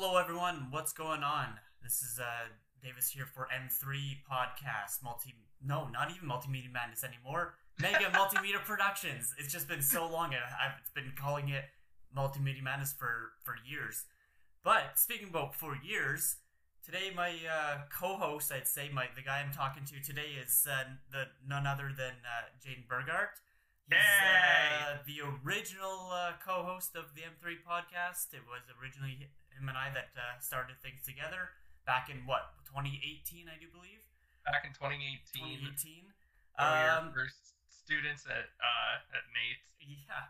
Hello, everyone. What's going on? This is uh, Davis here for M3 Podcast. Multi, no, not even Multimedia Madness anymore. Mega Multimedia Productions. It's just been so long. I've been calling it Multimedia Madness for for years. But speaking about for years, today my uh, co-host, I'd say, my the guy I'm talking to today is uh, the none other than uh, Jaden Burgart. He's uh, the original uh, co-host of the M3 podcast. It was originally him and I that uh, started things together back in what 2018, I do believe. back in 2018. 2018. when we were Um, first students at uh, at NAIT's. yeah,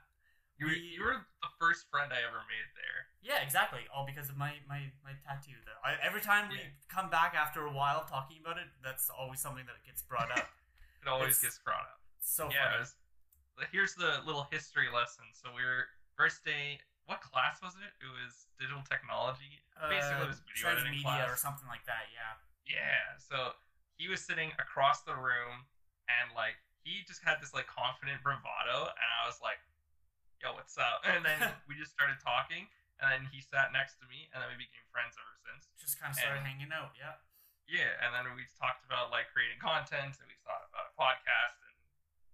You, were, we- you were the first friend I ever made there. yeah, exactly. All because of my my my tattoo. Though I, every time we come back after a while talking about it, that's always something that gets brought up. It always It's gets brought up. so yeah, was, here's the little history lesson. So we were first day. What class was it? It was digital technology. Uh, Basically, it was video editing transmedia class. or something like that. Yeah. Yeah. So he was sitting across the room, and like he just had this like confident bravado, and I was like, "Yo, what's up?" And then we just started talking, and then he sat next to me, and then we became friends ever since. Just kind of started And- hanging out. Yeah. Yeah, and then we talked about like creating content, and we thought about a podcast, and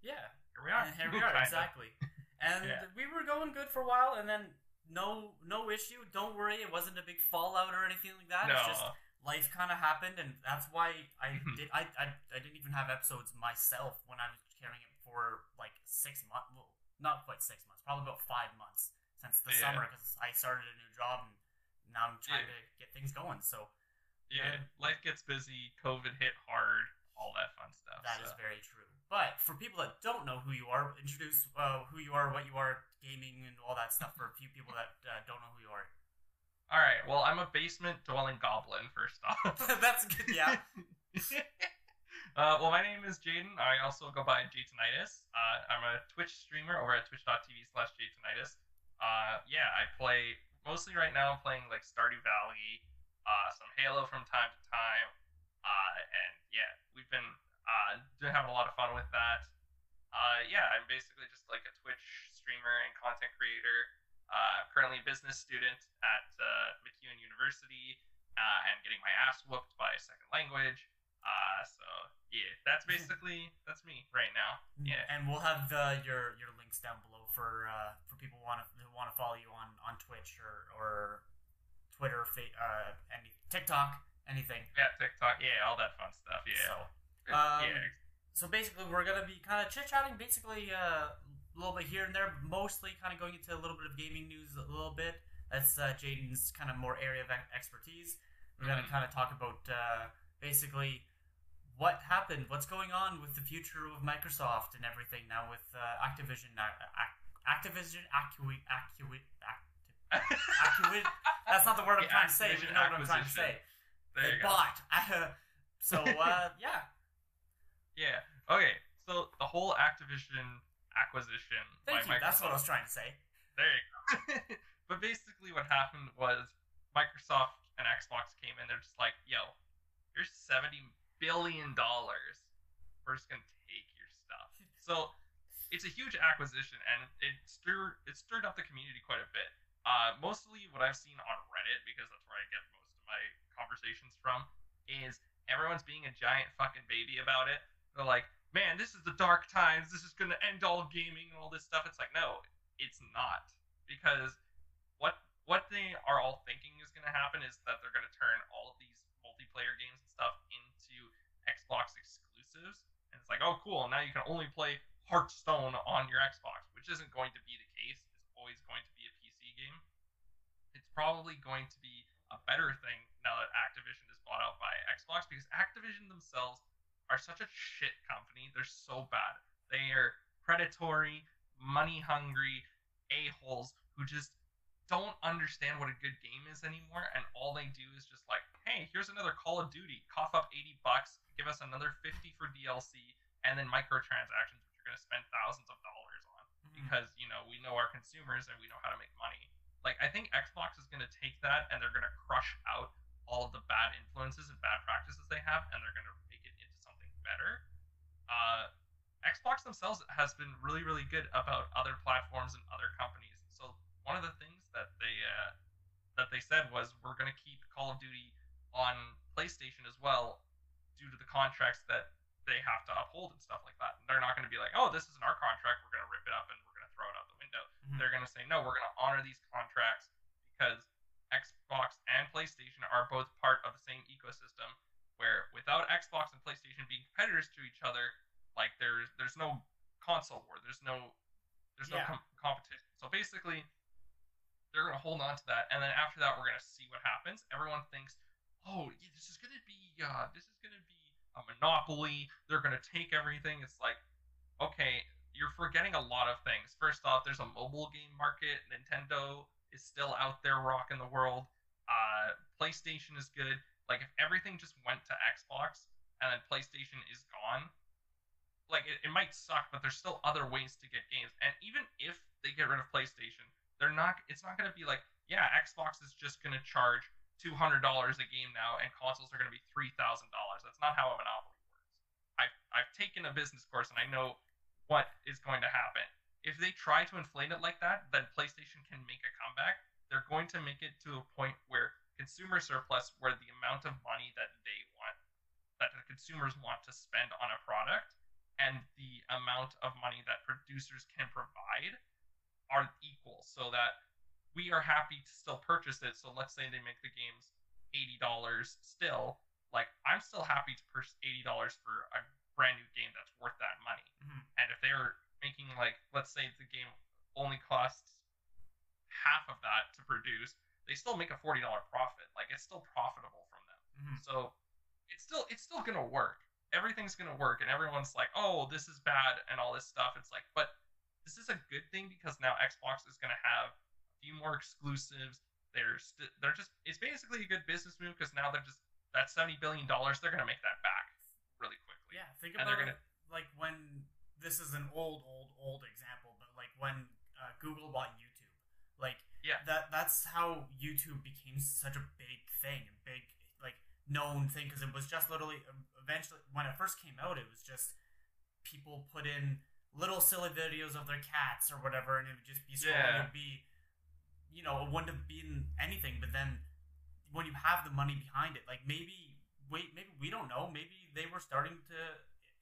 Yeah. here we are. And here we are, exactly. And Yeah. we were going good for a while, and then no, no issue. Don't worry, it wasn't a big fallout or anything like that. No, It's just life kind of happened, and that's why I Mhm. did. I, I I didn't even have episodes myself when I was carrying it for like six months. Well, not quite six months, probably about five months since the Yeah. summer because I started a new job and now I'm trying Yeah. to get things going. So yeah, Yeah. life gets busy. COVID hit hard. All that fun stuff. that is so. very true. But for people that don't know who you are, introduce uh, who you are, what you are, gaming, and all that stuff. For a few people that uh, don't know who you are, All right. Well, I'm a basement dwelling goblin. First off. that's good. Yeah. uh, well, my name is Jaden. I also go by Jatonitis. Uh, I'm a Twitch streamer over at twitch.tv slash Jatonitis. Uh, yeah, I play mostly right now. I'm playing like Stardew Valley, uh, some Halo from time to time, uh, and yeah, we've been uh, doing having a lot of fun with that. Uh, yeah, I'm basically just like a Twitch streamer and content creator. Uh, currently a business student at uh, MacEwan University uh, and getting my ass whooped by a second language. Uh, so yeah, that's basically that's me right now. Yeah. And we'll have uh, your your links down below for uh, for people who want to want to follow you on, on Twitch or or Twitter, fa- uh, any TikTok, anything. Yeah, TikTok, yeah, all that fun stuff. Yeah, So um, yeah, so basically, we're gonna be kind of chit chatting, basically uh, a little bit here and there, mostly kind of going into a little bit of gaming news, a little bit. That's uh, Jaden's kind of more area of expertise. We're gonna Mhm. kind of talk about uh, basically what happened, what's going on with the future of Microsoft and everything now with uh, Activision, uh, Ac- Activision, Accu, Accu, Acti- That's not the word I'm trying to say, but you know what I'm trying to say. They go. bought. so uh, yeah, Yeah. Okay. So the whole Activision acquisition by thank you. That's what I was trying to say. There you go. but basically, what happened was Microsoft and Xbox came in. They're just like, "Yo, here's seventy billion dollars. We're just gonna take your stuff." So it's a huge acquisition, and it stirred it stirred up the community quite a bit. Uh, mostly, what I've seen on Reddit, because that's where I get most of my conversations from, is everyone's being a giant fucking baby about it. They're like, "Man, this is the dark times. This is gonna end all gaming and all this stuff." It's like, no, it's not. Because what what they are all thinking is going to happen is that they're going to turn all of these multiplayer games and stuff into Xbox exclusives. And it's like oh cool. Now you can only play Hearthstone on your Xbox which isn't going to be the case. It's always going to be a PC game. It's probably going to be a better thing now that Activision is bought out by Xbox because Activision themselves are such a shit company. They're so bad. They are predatory money hungry a-holes who just don't understand what a good game is anymore and all they do is just like hey here's another call of duty. Cough up 80 bucks give us another 50 for dlc and then microtransactions which you're going to spend thousands of dollars on mm-hmm. because you know we know our consumers and we know how to make money. Like i think xbox is going to take that and they're going to crush out all of the bad influences and bad practices they have and they're going to make it into something better uh, Xbox themselves has been really, really good about other platforms and other companies. So one of the things that they uh, that they said was we're going to keep Call of Duty on PlayStation as well due to the contracts that they have to uphold and stuff like that. And They're not going to be like, oh, this isn't our contract. We're going to rip it up and we're going to throw it out the window. Mhm. They're going to say, no, we're going to honor these contracts because Xbox and PlayStation are both part of the same ecosystem. Where without Xbox and PlayStation being competitors to each other, like there's there's no console war. There's no there's no com- competition. So basically, they're going to hold on to that, and then after that, we're going to see what happens. Everyone thinks, oh, yeah, this is going to be uh, this is to be a monopoly. They're going to take everything. It's like, okay, you're forgetting a lot of things. First off, there's a mobile game market. Nintendo is still out there rocking the world. Uh, PlayStation is good. Like if everything just went to Xbox and then PlayStation is gone, like it, it might suck, but there's still other ways to get games. And even if they get rid of PlayStation, they're not. It's not going to be like, yeah, Xbox is just going to charge two hundred dollars a game now, and consoles are going to be three thousand dollars. That's not how a monopoly works. I've I've taken a business course and I know what is going to happen. If they try to inflate it like that, then PlayStation can make a comeback. They're going to make it to a point where consumer surplus, where the amount of money that they want, that the consumers want to spend on a product, and the amount of money that producers can provide are equal, so that we are happy to still purchase it. So let's say they make the games eighty dollars still. Like I'm still happy to purchase eighty dollars for a brand new game that's worth that money. Mhm. And if they're making like, let's say the game only costs half of that to produce, they still make a forty dollar profit. Like it's still profitable from them. Mhm. So it's still it's still gonna work. Everything's gonna work, and everyone's like, "Oh, this is bad," and all this stuff. It's like, but this is a good thing because now Xbox is gonna have a few more exclusives. They're st- they're just it's basically a good business move because now they're just that seventy billion dollars they're gonna make that back really quickly. Yeah, think And about they're it. Like when this is an old, old, old example, but like when uh, Google bought YouTube, like Yeah. that that's how YouTube became such a big thing, a big like known thing because it was just literally um, eventually when it first came out, it was just people put in little silly videos of their cats or whatever, and it would just be scrolling. Yeah. It would be, you know, it wouldn't have been anything. But then when you have the money behind it, like maybe wait, maybe we don't know. Maybe they were starting to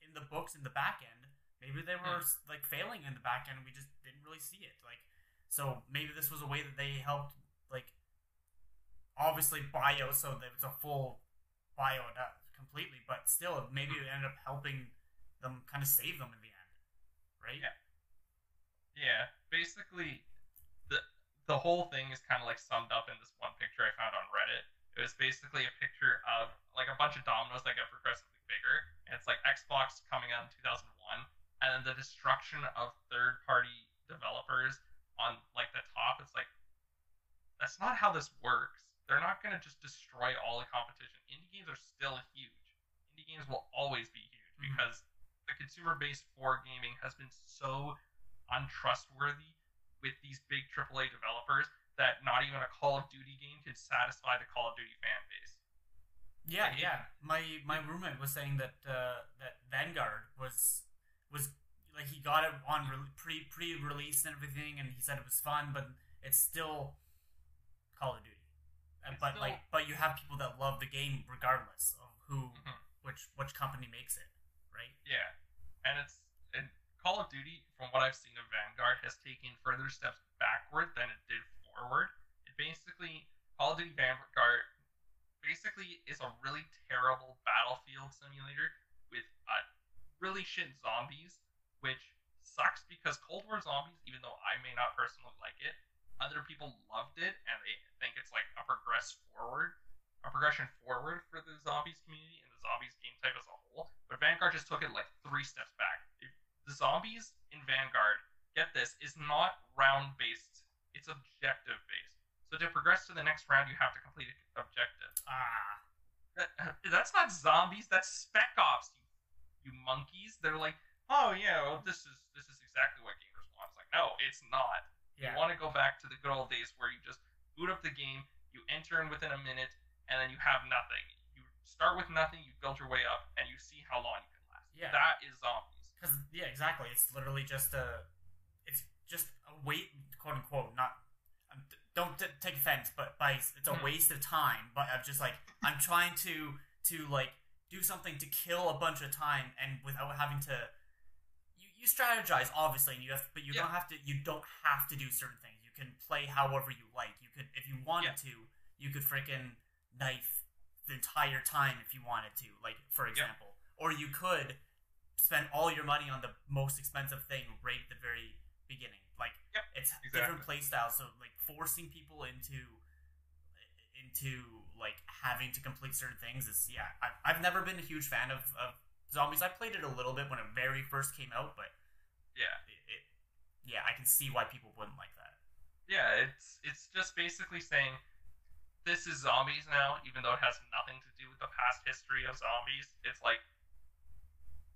in the books in the back end. Maybe they were Hmm. like failing in the back end. We just didn't really see it. Like so, maybe this was a way that they helped like obviously out so that it's a full buyout uh, completely, but still maybe it ended up helping them kind of save them in the end, right? Yeah. Yeah, basically, the the whole thing is kind of like summed up in this one picture I found on Reddit. It was basically a picture of like a bunch of dominoes that get progressively bigger, and it's like Xbox coming out in 2001, and then the destruction of third party developers on like the top. It's like that's not how this works. They're not gonna just destroy all the competition. Indie games are still huge. Indie games will always be huge Mhm. because the consumer base for gaming has been so untrustworthy with these big AAA developers that not even a Call of Duty game could satisfy the Call of Duty fan base. Yeah, Like, it- yeah. My my roommate was saying that uh, that Vanguard was was like he got it on re- pre pre release and everything, and he said it was fun, but it's still Call of Duty. It's but still- like, but you have people that love the game regardless of who Mhm. which which company makes it, right? Yeah, and it's and Call of Duty, from what I've seen of Vanguard, has taken further steps backward than it did forward. It basically Call of Duty Vanguard basically is a really terrible battlefield simulator with uh, really shit zombies, which sucks because Cold War Zombies, even though I may not personally like it, other people loved it and they think it's like a progress forward, a progression forward for the zombies community and the zombies game type as a whole. But Vanguard just took it like three steps back. If the zombies in Vanguard, get this, is not round based; it's objective based. So to progress to the next round, you have to complete an objective. Ah, That, that's not zombies. That's spec ops. You, you monkeys. They're like, oh yeah, well this is this is exactly what gamers want. It's like, no, it's not. yeah. You want to go back to the good old days where you just boot up the game, you enter in within a minute, and then you have nothing. You start with nothing, you build your way up, and you see how long you can last. Yeah. That is zombies. Because yeah, exactly. It's literally just a, it's just a wait, quote unquote. Not, don't t- take offense, but by it's a Mhm. waste of time. But I'm just like I'm trying to to like do something to kill a bunch of time and without having to. You, strategize obviously, and you have, but you Yeah. don't have to. You don't have to do certain things. You can play however you like. You could, if you wanted to, you could freaking knife the entire time if you wanted to. Like for example, or you could spend all your money on the most expensive thing right at the very beginning. Like it's exactly. different play styles, so like forcing people into into like having to complete certain things is yeah. I, I've never been a huge fan of, of zombies. I played it a little bit when it very first came out, but Yeah. it, it yeah, I can see why people wouldn't like that. Yeah, it's it's just basically saying this is zombies now, even though it has nothing to do with the past history of zombies. It's like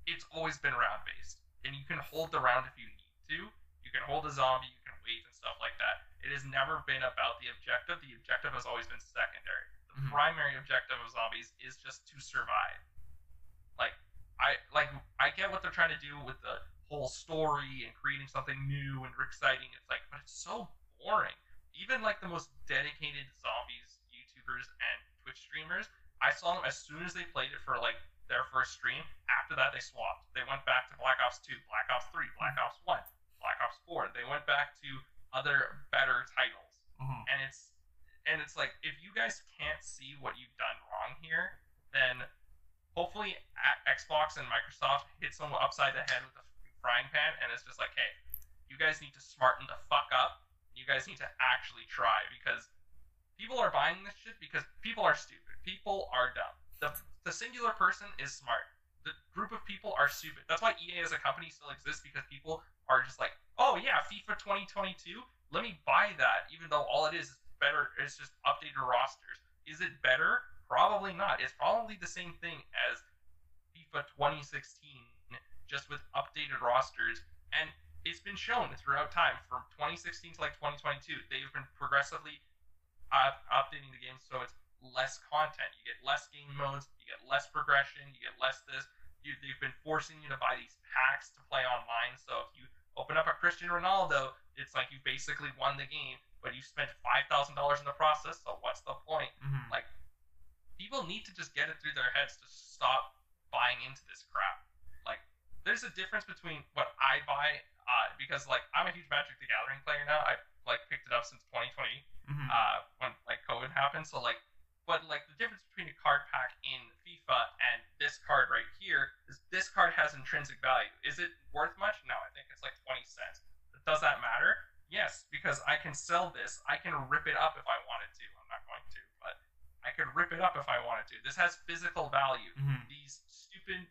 it's always been round based, and you can hold the round if you need to. You can hold a zombie, you can wait and stuff like that. It has never been about the objective. The objective has always been secondary. The Mhm. primary objective of zombies is just to survive. I like I get what they're trying to do with the whole story and creating something new and exciting. It's like, but it's so boring. Even like the most dedicated zombies YouTubers and Twitch streamers, I saw them as soon as they played it for like their first stream. After that, they swapped. They went back to Black Ops 2, Black Ops 3, Black Ops 1, Black Ops 4. They went back to other better titles Mm-hmm. and it's and it's like if you guys can't see what you've done wrong here, then hopefully Xbox and Microsoft hit someone upside the head with a frying pan, and it's just like, hey, you guys need to smarten the fuck up. You guys need to actually try because people are buying this shit because people are stupid. People are dumb. The the singular person is smart. The group of people are stupid. That's why EA as a company still exists because people are just like, oh yeah, FIFA 2022. Let me buy that, even though all it is is better. It's just updated rosters. Is it better? Probably not. It's probably the same thing as FIFA 2016, just with updated rosters. And it's been shown throughout time, from 2016 to like 2022, they've been progressively uh, updating the game so it's less content. You get less game modes, you get less progression, you get less this. You, they've been forcing you to buy these packs to play online. So if you open up a Christian Ronaldo, it's like you basically won the game, but you spent five thousand dollars in the process. So what's the point? Mm-hmm. Like, people need to just get it through their heads to stop buying into this crap. Like, there's a difference between what I buy, uh, because like I'm a huge Magic the Gathering player now. I like picked it up since 2020, Mm-hmm. uh, when like COVID happened. So like, but like the difference between a card pack in FIFA and this card right here is this card has intrinsic value. Is it worth much? No, I think it's like 20 cents. But does that matter? Yes, because I can sell this. I can rip it up if I wanted to. I'm not going to, but I could rip it up if I wanted to. This has physical value. Mm-hmm. These stupid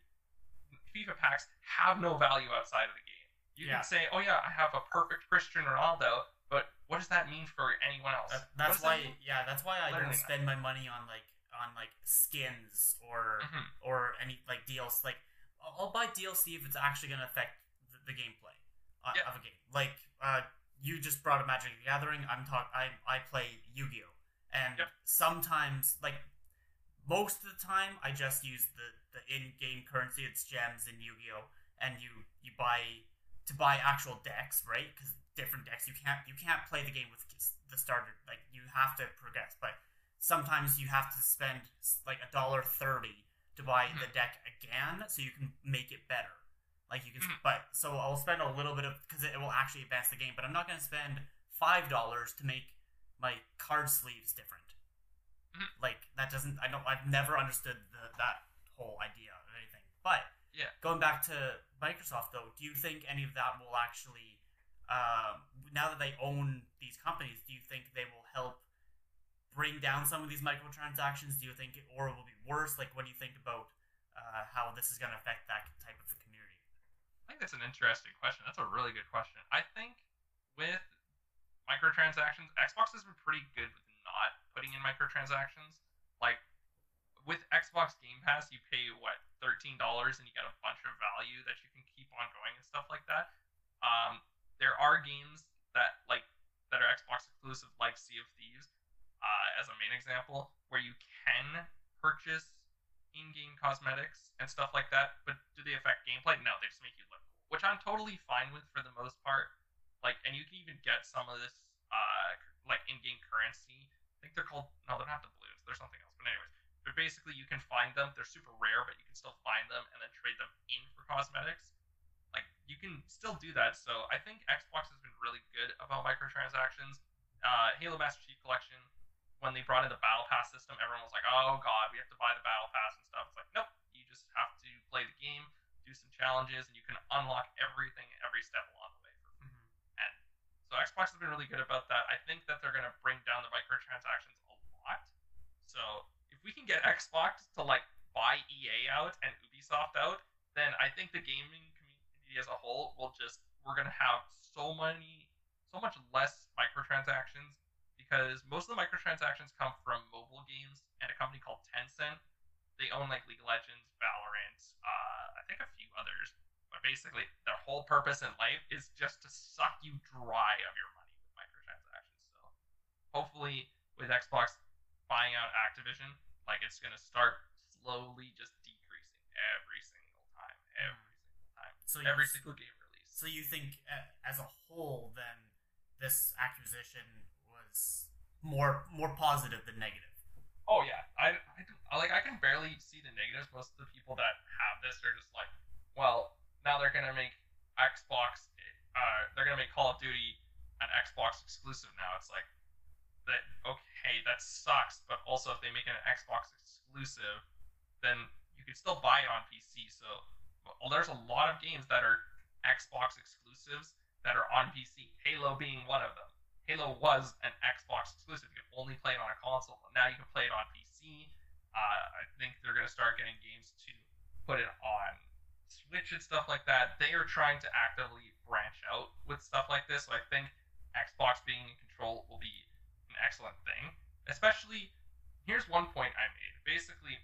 FIFA packs have no value outside of the game. You Yeah. can say, "Oh yeah, I have a perfect Christian Ronaldo," but what does that mean for anyone else? That, that's does that why, yeah, that's why I Literally don't spend my money on like on like skins or Mhm. or any like DLC. Like I'll I'll buy DLC if it's actually going to affect the, the gameplay uh, Yeah. of a game. Like uh, you just brought up Magic the Gathering. I'm talk. I I play Yu Gi Oh, and Yep. sometimes like most of the time I just use the the in game currency. It's gems in Yu Gi Oh, and you you buy to buy actual decks, right? Because different decks you can't you can't play the game with the starter. Like you have to progress, but sometimes you have to spend like a dollar thirty to buy the deck again, so you can make it better. Like you can, Mhm. but so I'll spend a little bit of because it will actually advance the game. But I'm not going to spend five dollars to make my card sleeves different. Mhm. Like that doesn't. I don't. I've never understood the, that whole idea of anything. But Yeah. going back to Microsoft though, do you think any of that will actually, um, now that they own these companies, do you think they will help bring down some of these microtransactions? Do you think, it, or it will be worse? Like, what do you think about uh, how this is going to affect that type of a community? I think that's an interesting question. That's a really good question. I think with microtransactions, Xbox has been pretty good with not putting in microtransactions. Like with Xbox Game Pass, you pay what thirteen dollars and you get a bunch of value that you can keep on going and stuff like that. Um, there are games that like that are Xbox exclusive, like Sea of Thieves, uh, as a main example, where you can purchase in-game cosmetics and stuff like that. But do they affect gameplay? No, they just make you look cool, which I'm totally fine with for the most part. Like, and you can even get some of this uh, like in-game currency. I think they're called no, they're not doubloons. They're something else. But anyways, but basically you can find them. They're super rare, but you can still find them and then trade them in for cosmetics. Like you can still do that. So I think Xbox has been really good about microtransactions. Uh, Halo Master Chief Collection, when they brought in the Battle Pass system, everyone was like, "Oh God, we have to buy the Battle Pass and stuff." It's like, nope, you just have to play the game, do some challenges, and you can unlock everything every step along the way for free. Mhm. And so Xbox has been really good about that. I think that they're going to bring down the microtransactions a lot. So if we can get Xbox to like buy EA out and Ubisoft out, then I think the gaming community as a whole will just we're going to have so many so much less microtransactions because most of the microtransactions come from mobile games and a company called Tencent. They own like League of Legends, Valorant, uh, I think a few others. Basically, their whole purpose in life is just to suck you dry of your money with microtransactions. So hopefully, with Xbox buying out Activision, like it's gonna start slowly just decreasing every single time, every single time, So every single game release. So you think, as a whole, then this acquisition was more more positive than negative? Oh yeah, I, I I- like I can barely see the negatives. Most of the people that have this are just like, well, now they're gonna make Xbox, uh, they're gonna make Call of Duty an Xbox exclusive now. It's like that. Okay, that sucks. But also, if they make it an Xbox exclusive, then you can still buy it on PC. So, well, there's a lot of games that are Xbox exclusives that are on PC. Halo being one of them. Halo was an Xbox exclusive. You could only play it on a console. Now you can play it on PC. Uh, I think they're going to start getting games to put it on Switch and stuff like that. They are trying to actively branch out with stuff like this. So I think Xbox being in control will be an excellent thing. Especially, here's one point I made. Basically,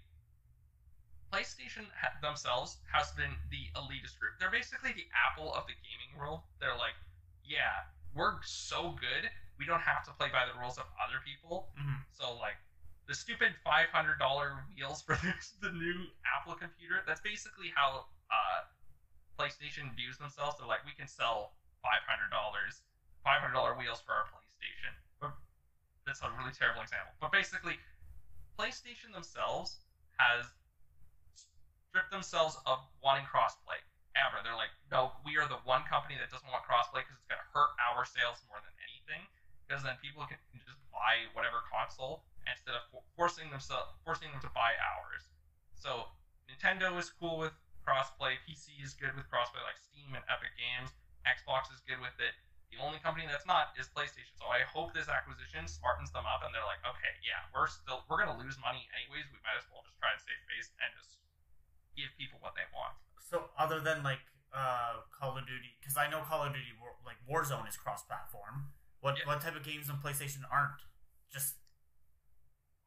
PlayStation ha- themselves has been the elitist group. They're basically the Apple of the gaming world. They're like, yeah, we're so good, we don't have to play by the rules of other people. Mm-hmm. So like the stupid five hundred dollar wheels for this, the new Apple computer. That's basically how uh, PlayStation views themselves. They're like, we can sell five hundred dollars, five hundred dollar wheels for our PlayStation. But that's a really terrible example. But basically, PlayStation themselves has stripped themselves of wanting crossplay. Ever, they're like, no, we are the one company that doesn't want crossplay because it's going to hurt our sales more than anything. Because then people can just buy whatever console instead of forcing themselves forcing them to buy ours. So Nintendo is cool with crossplay. PC is good with crossplay, like Steam and Epic Games. Xbox is good with it. The only company that's not is PlayStation. So I hope this acquisition smartens them up, and they're like, okay, yeah, we're still we're gonna lose money anyways. We might as well just try and save face and just give people what they want. So other than like uh, Call of Duty, because I know Call of Duty like Warzone is cross-platform. What Yeah. what type of games on PlayStation aren't? Just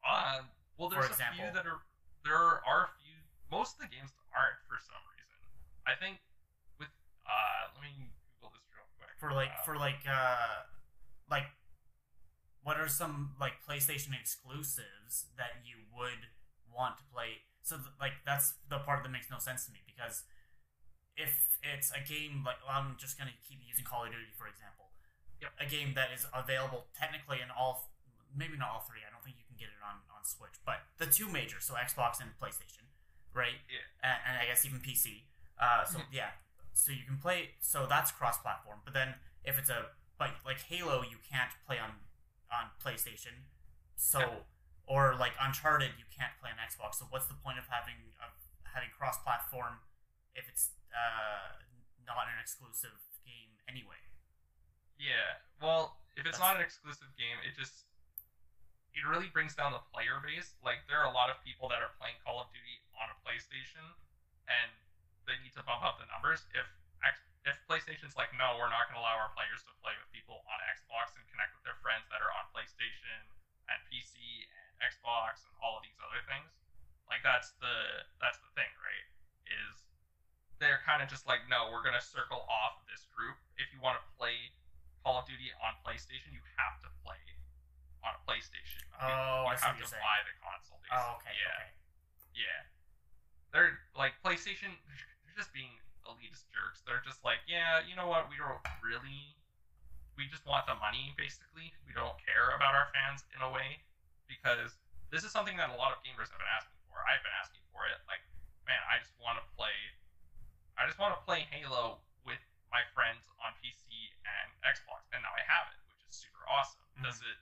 Uh, well, there's a example. few that are there are a few. Most of the games aren't for some reason. I think with uh, let me Google this real quick. for like Uh, for like uh like what are some like PlayStation exclusives that you would want to play? So th- like that's the part that makes no sense to me because if it's a game like I'm just gonna keep using Call of Duty for example, Yep. a game that is available technically in all maybe not all three. I don't think you can get it on on Switch, but the two major, so Xbox and PlayStation, right? Yeah. And, and I guess even PC. Uh, so Mhm. yeah, so you can play. So that's cross-platform. But then if it's a like like Halo, you can't play on on PlayStation. So Yeah. or like Uncharted, you can't play on Xbox. So what's the point of having of having cross-platform if it's uh, not an exclusive game anyway? Yeah. Well, if it's That's- not an exclusive game, it just it really brings down the player base. Like there are a lot of people that are playing Call of Duty on a PlayStation, and they need to bump up the numbers. If if PlayStation's like, no, we're not going to allow our players to play with people on Xbox and connect with their friends that are on PlayStation and PC and Xbox and all of these other things, like that's the that's the thing, right? Is they're kind of just like, no, we're going to circle off this group. If you want to play Call of Duty on PlayStation, you have to play on a PlayStation. Oh, you I see have what you're to saying. buy the console. Basically. Oh, okay, Yeah, okay. yeah. They're like PlayStation. They're just being elitist jerks. They're just like, yeah, you know what? We don't really, we just want the money basically. We don't care about our fans in a way because this is something that a lot of gamers have been asking for. I've been asking for it. Like, man, I just want to play. I just want to play Halo with my friends on PC and Xbox, and now I have it, which is super awesome. Mhm. Does it?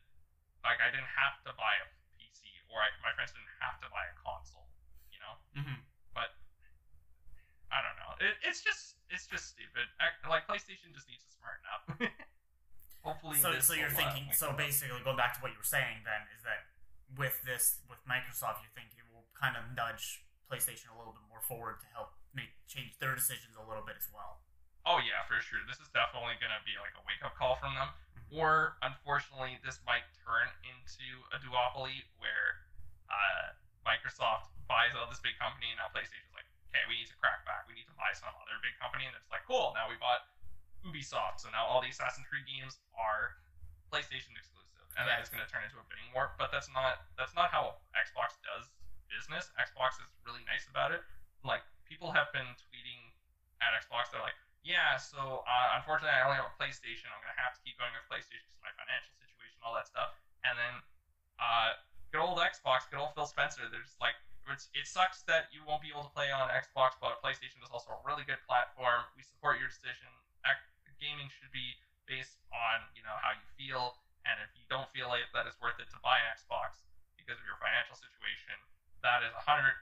Like, I didn't have to buy a PC, or I, my friends didn't have to buy a console. You know, hmm but I don't know. It, it's just it's just stupid. Ac- Like PlayStation just needs to smarten up. Hopefully, So, so you're uh, thinking. So basically, going back to what you were saying, then is that with this, with Microsoft, you think it will kind of nudge PlayStation a little bit more forward to help make change their decisions a little bit as well. Oh yeah, for sure. This is definitely gonna be like a wake up call from them. Or unfortunately, this might turn into a duopoly where uh, Microsoft buys out this big company, and now PlayStation's like, okay, we need to crack back. We need to buy some other big company, and it's like, cool. Now we bought Ubisoft, so now all the Assassin's Creed games are PlayStation exclusive, and then it's gonna turn into a bidding war. But that's not that's not how Xbox does business. Xbox is really nice about it. Like people have been tweeting at Xbox, they're like yeah, so uh, unfortunately, I only have a PlayStation. I'm gonna have to keep going with PlayStation because of my financial situation, all that stuff. And then, uh, good old Xbox, good old Phil Spencer. There's like, it's, it sucks that you won't be able to play on Xbox, but PlayStation is also a really good platform. We support your decision. Gaming should be based on you know how you feel, and if you don't feel like that it's worth it to buy an Xbox because of your financial situation, that is 100%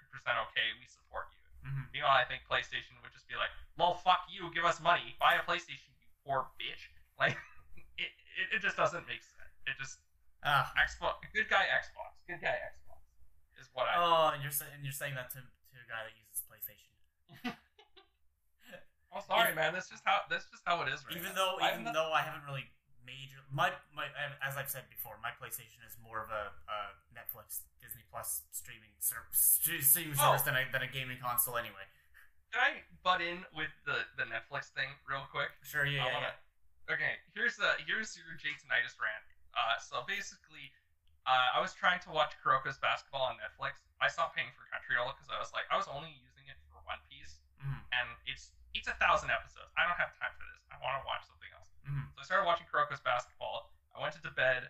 okay. We support you. Mm-hmm. Meanwhile, I think PlayStation would just be like, "Well, fuck you, give us money, buy a PlayStation, you poor bitch." Like, it, it, it just doesn't make sense. It just Ah. Xbox, good guy Xbox, good guy Xbox is what I. Oh, and you're saying and you're saying that to, to a guy that uses PlayStation. I'm sorry, if- man. That's just how that's just how it is right even now. though I'm even not- though I haven't really major my my as I've said before, my PlayStation is more of a, a Netflix, Disney Plus streaming ser- st- streaming Oh. service than a than a gaming console anyway. Can I butt in with the the Netflix thing real quick? Sure, yeah, I yeah, wanna- Okay, here's the here's your Jay Tinnitus rant. Uh, so basically, uh, I was trying to watch Kuroko's basketball on Netflix. I stopped paying for Crunchyroll because I was like, I was only using it for One Piece. Mhm, and it's it's a thousand episodes. I don't have time for this. I want to watch something else. mhm. So I started watching Kuroko's basketball. I went to bed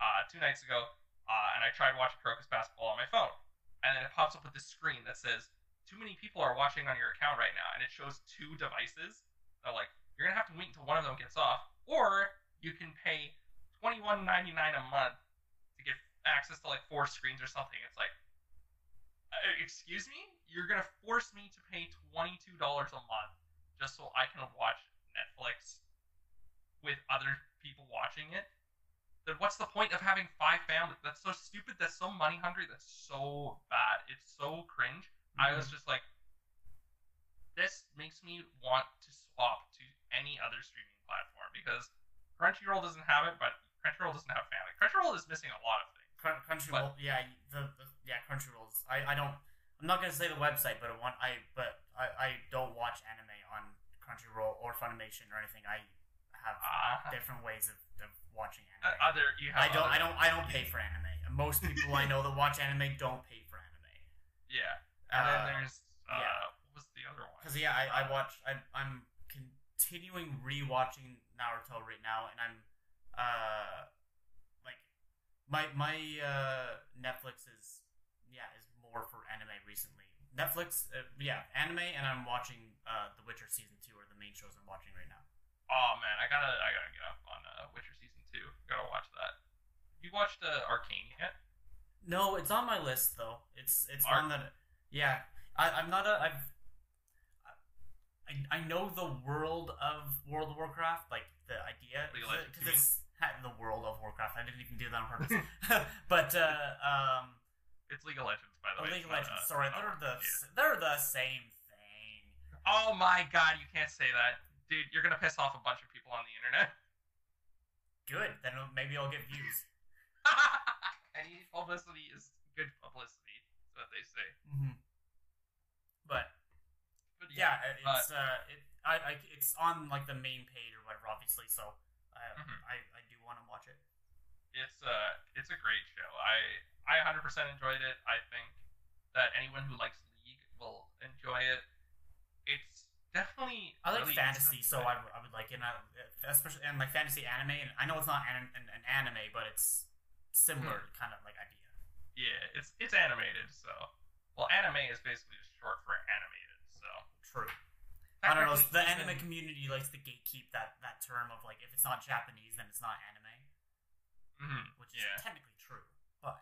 uh, two nights ago, uh, and I tried watching Kuroko's basketball on my phone, and then it pops up with this screen that says, "Too many people are watching on your account right now," and it shows two devices. They're like, "You're gonna have to wait until one of them gets off, or you can pay twenty one ninety nine a month access to like four screens or something." It's like, uh, excuse me, you're gonna force me to pay twenty two dollars a month just so I can watch Netflix with other people watching it, then what's the point of having five families? That's so stupid. That's so money hungry. That's so bad. It's so cringe. I was just like, this makes me want to swap to any other streaming platform because Crunchyroll doesn't have it, but Crunchyroll doesn't have family. Crunchyroll is missing a lot of things. Crun- Crunchyroll, yeah, the, the yeah Crunchyroll's. I, I don't. I'm not gonna say the website, but one I but I, I don't watch anime on Crunchyroll or Funimation or anything. I have Uh, different ways of, of watching uh, anime. other you have. I don't. I don't. I don't pay for anime. Most people I know that watch anime don't pay for anime. Yeah, and then Uh, there's uh, yeah. what was the other one? Because yeah, I, I watch. I, I'm continuing rewatching Naruto right now, and I'm uh my my uh Netflix is yeah is more for anime recently. Netflix, uh, yeah, anime, and I'm watching uh The Witcher season two are the main shows I'm watching right now. Oh man, I gotta I gotta get up on uh, Witcher season two. Gotta watch that. You watched uh, Arcane yet? No, it's on my list though. It's it's Are- on the yeah. I, I'm not a I've I, I know the world of World of Warcraft, like the idea, League of Legends, you because it's ha- the world of Warcraft. I didn't even do that on purpose. but uh, um, It's League of Legends, by the oh, way. League of it's not, Legends. uh, Sorry, they're the yeah. they're the same thing. Oh my god, you can't say that, dude. You're gonna piss off a bunch of people on the internet. Good. Then maybe I'll get views. Any publicity is good publicity. Is what they say. Mm-hmm. But But yeah, it's uh, it I, I it's on like the main page or whatever, obviously. So uh, Mhm. I I do want to watch it. it's uh it's a great show. I I 100% enjoyed it. I think that anyone who likes League will enjoy it. It's definitely. I like really fantasy, so. I, would- I would like it, and I- especially and like fantasy anime. And I know it's not an, an, an anime, but it's similar Hmm. kind of like idea. yeah, it's it's animated. So, well, anime is basically just short for animated. So, True. I don't know. The anime community likes to gatekeep that that term of like if it's not Japanese, then it's not anime, Mhm, which is Yeah. technically true. But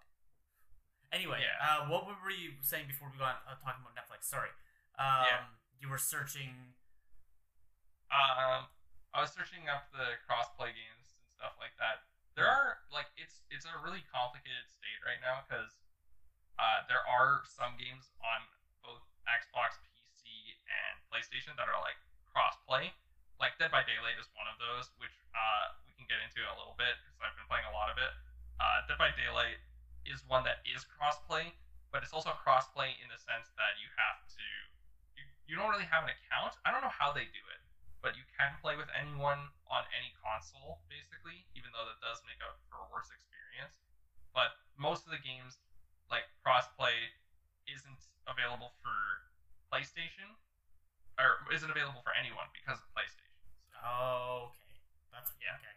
anyway, Yeah. uh, what were you saying before we got uh, talking about Netflix? Sorry. Um, Yeah. You were searching. Um, I was searching up the crossplay games and stuff like that. There are like it's it's a really complicated state right now because uh, there are some games on both Xbox, PC, and PlayStation that are like crossplay. Like Dead by Daylight is one of those, which uh, we can get into a little bit because I've been playing a lot of it. Uh, Dead by Daylight is one that is crossplay, but it's also crossplay in the sense that you have to you, you don't really have an account. I don't know how they do it but you can play with anyone on any console, basically, even though that does make a for a worse experience. But most of the games, like crossplay, isn't available for PlayStation, or isn't available for anyone because of PlayStation. So, Oh, okay. That's Yeah. okay.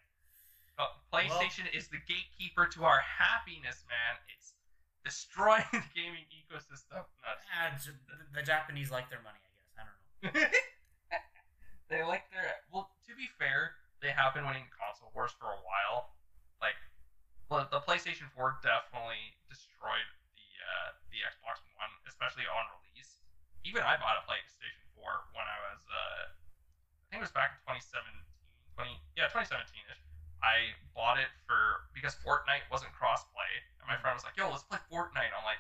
but PlayStation is the gatekeeper to our happiness, man. It's destroying the gaming ecosystem. No, it's- Yeah, the- the Japanese like their money, I guess. I don't know. they like their well to be fair they have been winning console wars for a while like well, the playstation 4 definitely destroyed the uh, the xbox one especially on release even i bought a playstation 4 when i was uh, i think it was back in 2017 20 yeah 2017ish i bought it for because fortnite wasn't crossplay and my friend was like yo let's play fortnite i'm like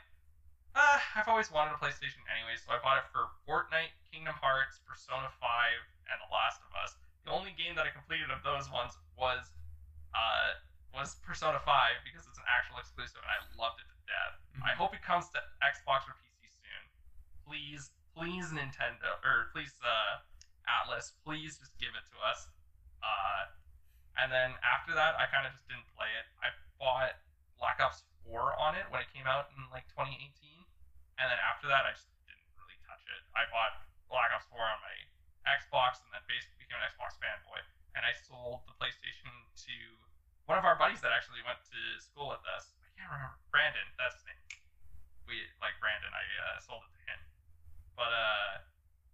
uh, I've always wanted a PlayStation anyway, so I bought it for Fortnite, Kingdom Hearts, Persona 5, and The Last of Us. The only game that I completed of those ones was uh, was Persona 5 because it's an actual exclusive and I loved it to death. I Mhm. hope it comes to Xbox or. Please, Nintendo or please uh, Atlus, please just give it to us. Uh, and then after that, I kind of just didn't play it. I bought Black Ops 4 on it when it came out in like 2018, and then after that, I just didn't really touch it. I bought Black Ops 4 on my Xbox, and then basically became an Xbox fanboy. And I sold the PlayStation to one of our buddies that actually went to school with us. I can't remember Brandon. That's his name. We like Brandon. I uh, sold it. But uh,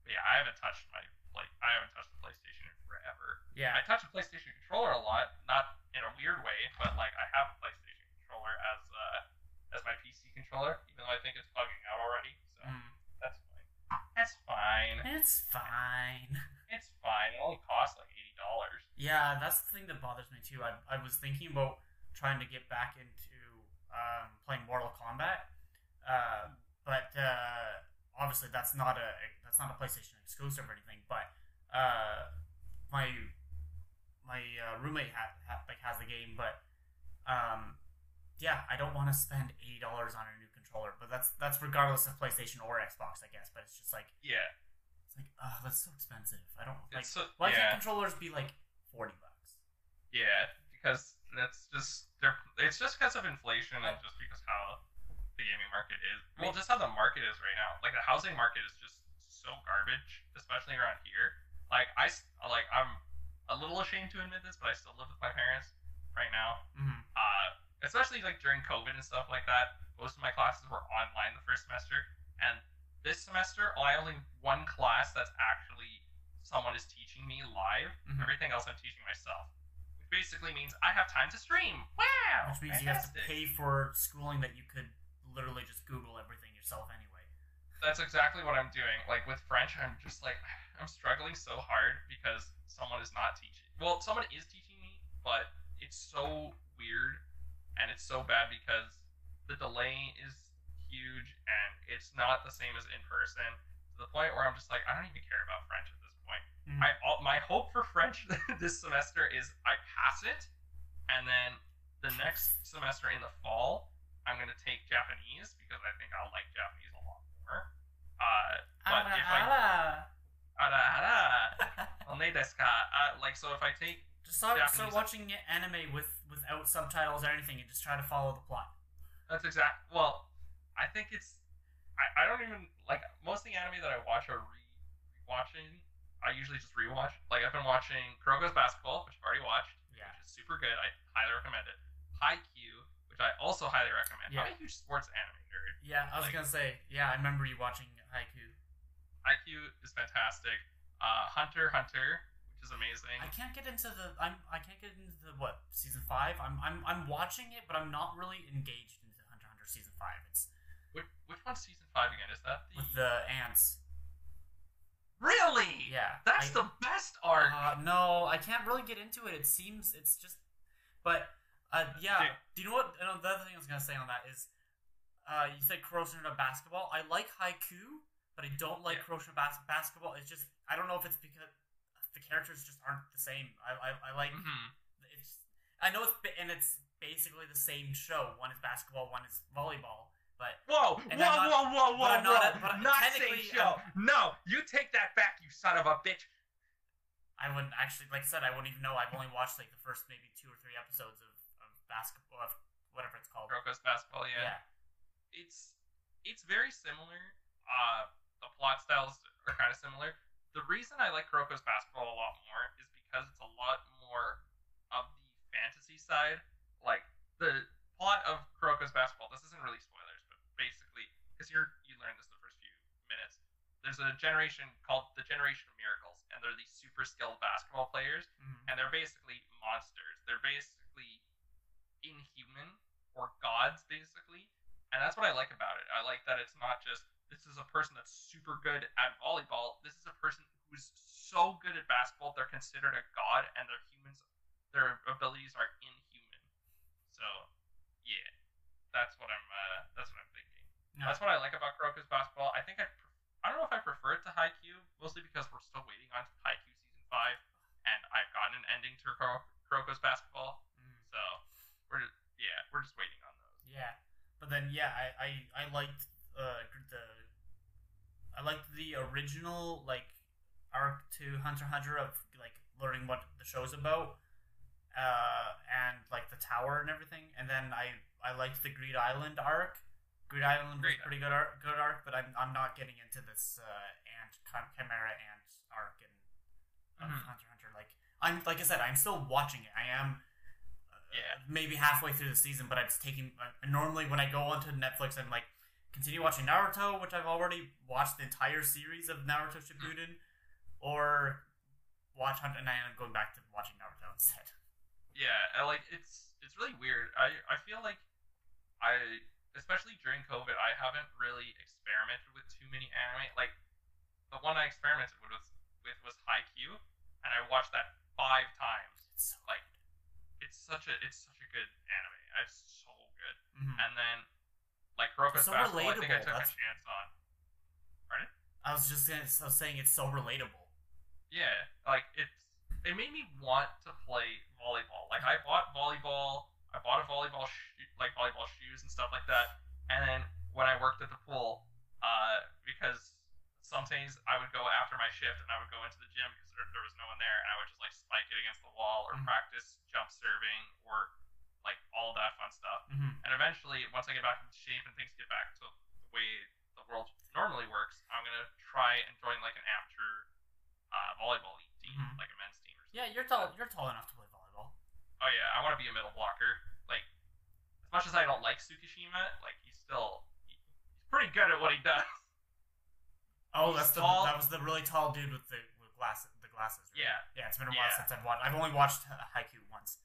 yeah, I haven't touched my like I haven't touched the PlayStation in forever. Yeah. I touch a PlayStation controller a lot, not in a weird way, but like I have a PlayStation controller as uh, as my PC controller, even though I think it's bugging out already. So Mm. that's fine. That's fine. It's fine. It's fine. It only costs like eighty dollars. Yeah, that's the thing that bothers me too. I, I was thinking about trying to get back into um, playing Mortal Kombat, uh, but uh, obviously that's not a that's not a PlayStation exclusive or anything. But uh, my my uh, roommate ha- ha- like has the game, but um, yeah, I don't want to spend eighty dollars on a new controller. But that's that's regardless of PlayStation or Xbox, I guess. But it's just like Yeah. it's like oh, that's so expensive. I don't like. So, Why yeah. can't controllers be like forty bucks? Yeah, because that's just they're it's just because of inflation and just because how the gaming market is. Well, just how the market is right now. Like the housing market is just so garbage, especially around here. Like I like I'm a little ashamed to admit this, but I still live with my parents right now. Mm-hmm. Uh, especially like during COVID and stuff like that. Most of my classes were online the first semester, and this semester I only one class that's actually someone is teaching me live. Mhm. Everything else I'm teaching myself, which basically means I have time to stream. Wow, Which means you have to pay for schooling that you could literally just Google everything yourself anyway. That's exactly what I'm doing. Like with French, I'm just like I'm struggling so hard because someone is not teaching. Well, someone is teaching me, but it's so weird and it's so bad because the delay is huge and it's not the same as in person to the point where I'm just like I don't even care about French at this point. Mhm. I all, my hope for French this semester is I pass it, and then the next semester in the fall I'm gonna take Japanese because I think I'll like Japanese a lot more. Uh, but Ara, if I ara. ara, ara, desu? Uh, like so if I take just start, start watching anime with without subtitles or anything, and just try to follow the plot. That's exact. Well, I think it's. I, I don't even like most of the anime that I watch are re watching I usually just rewatch. Like I've been watching Kuroko's Basketball, which I've already watched, Yeah. which is super good. I highly recommend it. Haikyuu, which I also highly recommend. Yeah. I'm a huge sports anime nerd. Yeah, I was Like- gonna say, yeah, I remember you watching Haikyuu. Haikyuu is fantastic. Uh, Hunter Hunter, which is amazing. I can't get into the I'm I can't get into the what season five. I'm I'm I'm watching it, but I'm not really engaged into Hunter Hunter season five. It's Which, which one's season five again? Is that the with the ants. really? Yeah, That's I- the best arc. Uh, no, I can't really get into it. It seems it's just, but uh, yeah. Do you know what? The other thing I was gonna say on that is, uh, you said Kuroshima basketball. I like Haikyuu, but I don't like Yeah. Kuroshima bas- basketball. It's just I don't know if it's because the characters just aren't the same. I I, I like Mhm. it's. I know it's and it's basically the same show. One is basketball, one is volleyball. But Whoa, whoa, not- whoa, whoa, whoa, I'm whoa! not not same show. No, you take that back, you son of a bitch. I wouldn't actually, like I said, I wouldn't even know. I've only watched like the first maybe two or three episodes of, of basketball, of whatever it's called. Kuroko's basketball, yeah. yeah. It's it's very similar. Uh, the plot styles are kind of similar. The reason I like Kuroko's basketball a lot more is because it's a lot more of the fantasy side. Like the plot of Kuroko's basketball. This isn't really spoilers, but basically, because you're you learn this the first few minutes. There's a generation called the Generation of Miracles, and they're these super skilled basketball players Mhm. and they're basically monsters. They're basically inhuman or gods, basically. And that's what I like about it. I like that it's not just this is a person that's super good at volleyball. This is a person who's so good at basketball they're considered a god, and their humans, their abilities are inhuman. So, yeah, that's what I'm. Uh, that's what I'm thinking. No. That's what I like about Kuroko's basketball. I think I, pref- I don't know if I prefer it to Haikyuu, mostly because we're still waiting on Haikyuu season five, and I've gotten an ending to Kuro- Kuroko's basketball, Mm. so we're just, yeah, we're just waiting on those. Yeah, but then yeah, I I, liked uh the I liked the original like arc to Hunter Hunter of like learning what the show's about, uh, and like the tower and everything, and then I I liked the Greed Island arc. Greed Island was Greed pretty good arc, good arc, but I'm I'm not getting into this uh ant Chim- chimera ant arc and of Mhm. Hunter Hunter. Like I'm like I said, I'm still watching it. I am uh, Yeah. maybe halfway through the season, but it's taking. Uh, normally, when I go onto Netflix, I'm like, continue watching Naruto, which I've already watched the entire series of Naruto Shippuden, or watch Hunter, and I am going back to watching Naruto instead. Yeah, I like it's it's really weird. I I feel like I especially during COVID, I haven't really experimented with too many anime. Like the one I experimented with was with was Haikyuu, and I watched that five times. It's so Like it's such a it's such a good anime. It's so good. Mhm. And then like So basketball, I think I relatable, took that's- a chance on. Pardon? I was just gonna, I was saying it's so relatable. Yeah, like it's it made me want to play volleyball. Like I bought volleyball, I bought a volleyball shoe, like volleyball shoes and stuff like that. And then when I worked at the pool, uh, because sometimes I would go after my shift and I would go into the gym because there, there was no one there, and I would just like spike it against the wall or Mhm. practice jump serving or all that fun stuff. Mm-hmm. And eventually, once I get back into shape and things get back to the way the world normally works, I'm gonna try and join like an amateur uh, volleyball team, Mhm. like a men's team or something. Yeah, you're tall. You're tall enough to play volleyball. Oh yeah, I want to be a middle blocker. Like, as much as I don't like Tsukishima, like he's still he's pretty good at what he does. Oh, He's that's the that was the really tall dude with the with glasses. The glasses. Right? Yeah. Yeah, it's been a while Yeah. since I've watched. I've only watched Haikyuu once.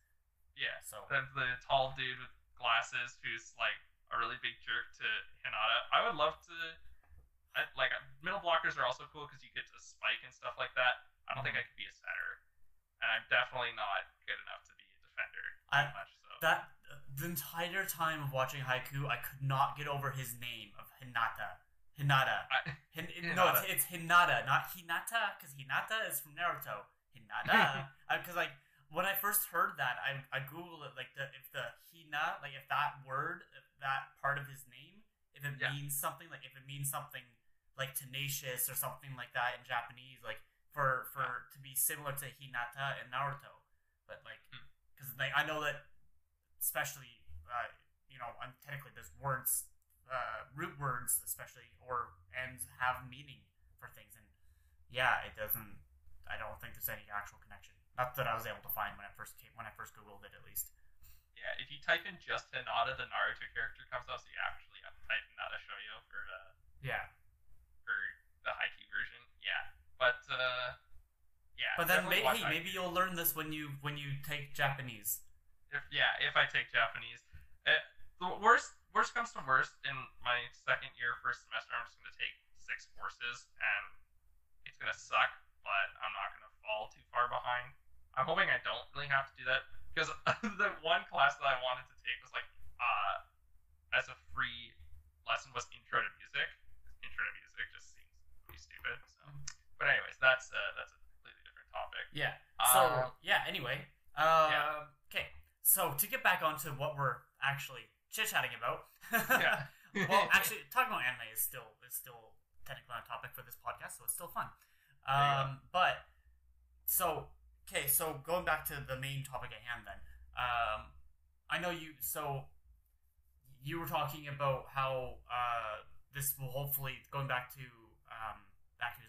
Yeah, So the the tall dude with glasses who's like a really big jerk to Hinata. I would love to. I, like middle blockers are also cool because you get to spike and stuff like that. I don't think mm-hmm. I could be a setter, and I'm definitely not good enough to be a defender. I- much so. that the entire time of watching Haikyuu, I could not get over his name of Hinata. Hinata. I, Hin, no, it's, it's Hinata, not Hinata, because Hinata is from Naruto. Hinata, because like when I first heard that, I I googled it like the if the Hina like if that word if that part of his name if it Yeah. means something like if it means something like tenacious or something like that in Japanese like for for to be similar to Hinata and Naruto, but like Hmm. because like I know that especially uh, you know and technically there's words uh, root words especially or and have meaning for things and yeah it doesn't I don't think there's any actual connection. Not that I was able to find when I first came when I first googled it, at least. Yeah, if you type in just Hinata, the Naruto character comes up, so you actually have to type Hinata Shoyo for uh, Yeah, for the Haikyuu version. Yeah, but uh, yeah. but then maybe hey, maybe you'll learn this when you when you take Japanese. If, yeah, if I take Japanese, uh, the worst worst comes to worst. In my second year, first semester, I'm just gonna take six courses, and it's gonna suck. But I'm not gonna fall too far behind. I'm hoping I don't really have to do that because the one class that I wanted to take was like uh, as a free lesson was intro to music. Intro to music just seems pretty stupid. So, but anyways, that's uh, that's a completely different topic. Yeah. So Um, yeah. Anyway. Uh, yeah. Okay. So to get back onto what we're actually chit chatting about. Yeah. well, actually, talking about anime is still is still technically on topic for this podcast, so it's still fun. Um, but so so going back to the main topic at hand, then, um, I know you. So you were talking about how uh, this will hopefully going back to um,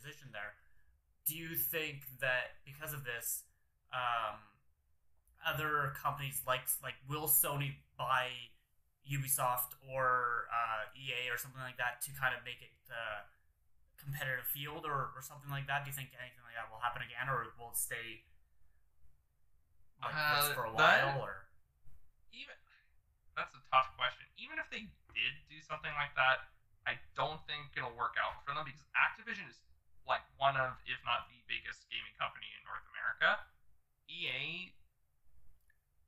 position there. Do you think that because of this, um, other companies like like will Sony buy Ubisoft or uh, EA or something like that to kind of make it the competitive field or, or something like that? Do you think anything like that will happen again, or will it stay like this Uh, for a that- while? Or even that's a tough question. Even if they did do something like that, I don't think it'll work out for them because Activision is like one of, if not the biggest gaming company in North America. EA,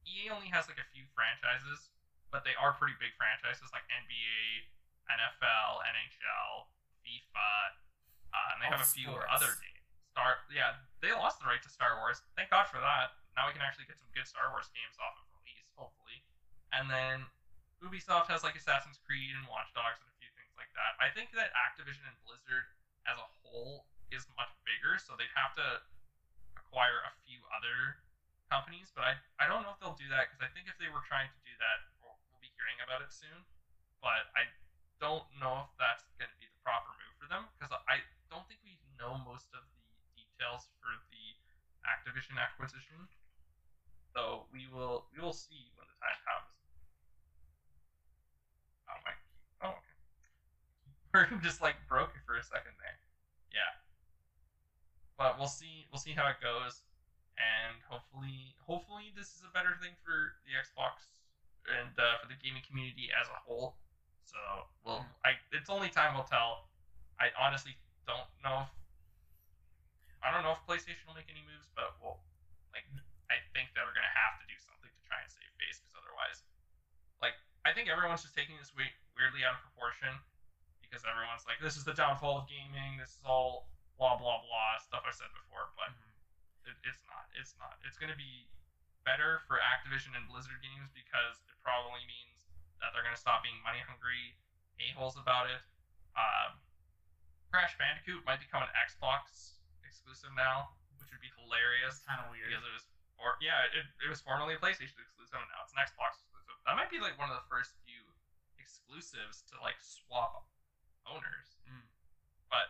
EA only has like a few franchises, but they are pretty big franchises like NBA, NFL, NHL, FIFA, uh, and they All have a few sports. other games. Star, yeah, they lost the right to Star Wars. Thank God for that. Now we can actually get some good Star Wars games off of release, hopefully. And then Ubisoft has like Assassin's Creed and Watch Dogs and a few things like that. I think that Activision and Blizzard as a whole is much bigger, so they'd have to acquire a few other companies. But I, I don't know if they'll do that because I think if they were trying to do that, we'll, we'll be hearing about it soon. But I don't know if that's going to be the proper move for them because I don't think we know most of the details for the Activision acquisition. We will we will see when the time comes. Oh my! Oh, okay. Keyboard just like broke it for a second there. Yeah. But we'll see. We'll see how it goes, and hopefully, hopefully this is a better thing for the Xbox and uh, for the gaming community as a whole. So, well, I it's only time will tell. I honestly don't know if I don't know if PlayStation will make any moves, but well, like I think that we're gonna have to do something to try and save face, because otherwise, like I think everyone's just taking this weirdly out of proportion, because everyone's like, this is the downfall of gaming. This is all blah blah blah stuff I said before, but it, it's not. It's not. It's gonna be better for Activision and Blizzard games because it probably means that they're gonna stop being money hungry a holes about it. Um, Crash Bandicoot might become an Xbox exclusive now, which would be hilarious kind of weird. because it was, or yeah, it, it was formerly a PlayStation exclusive, and now it's an Xbox exclusive. That might be like one of the first few exclusives to like swap owners. Mm. But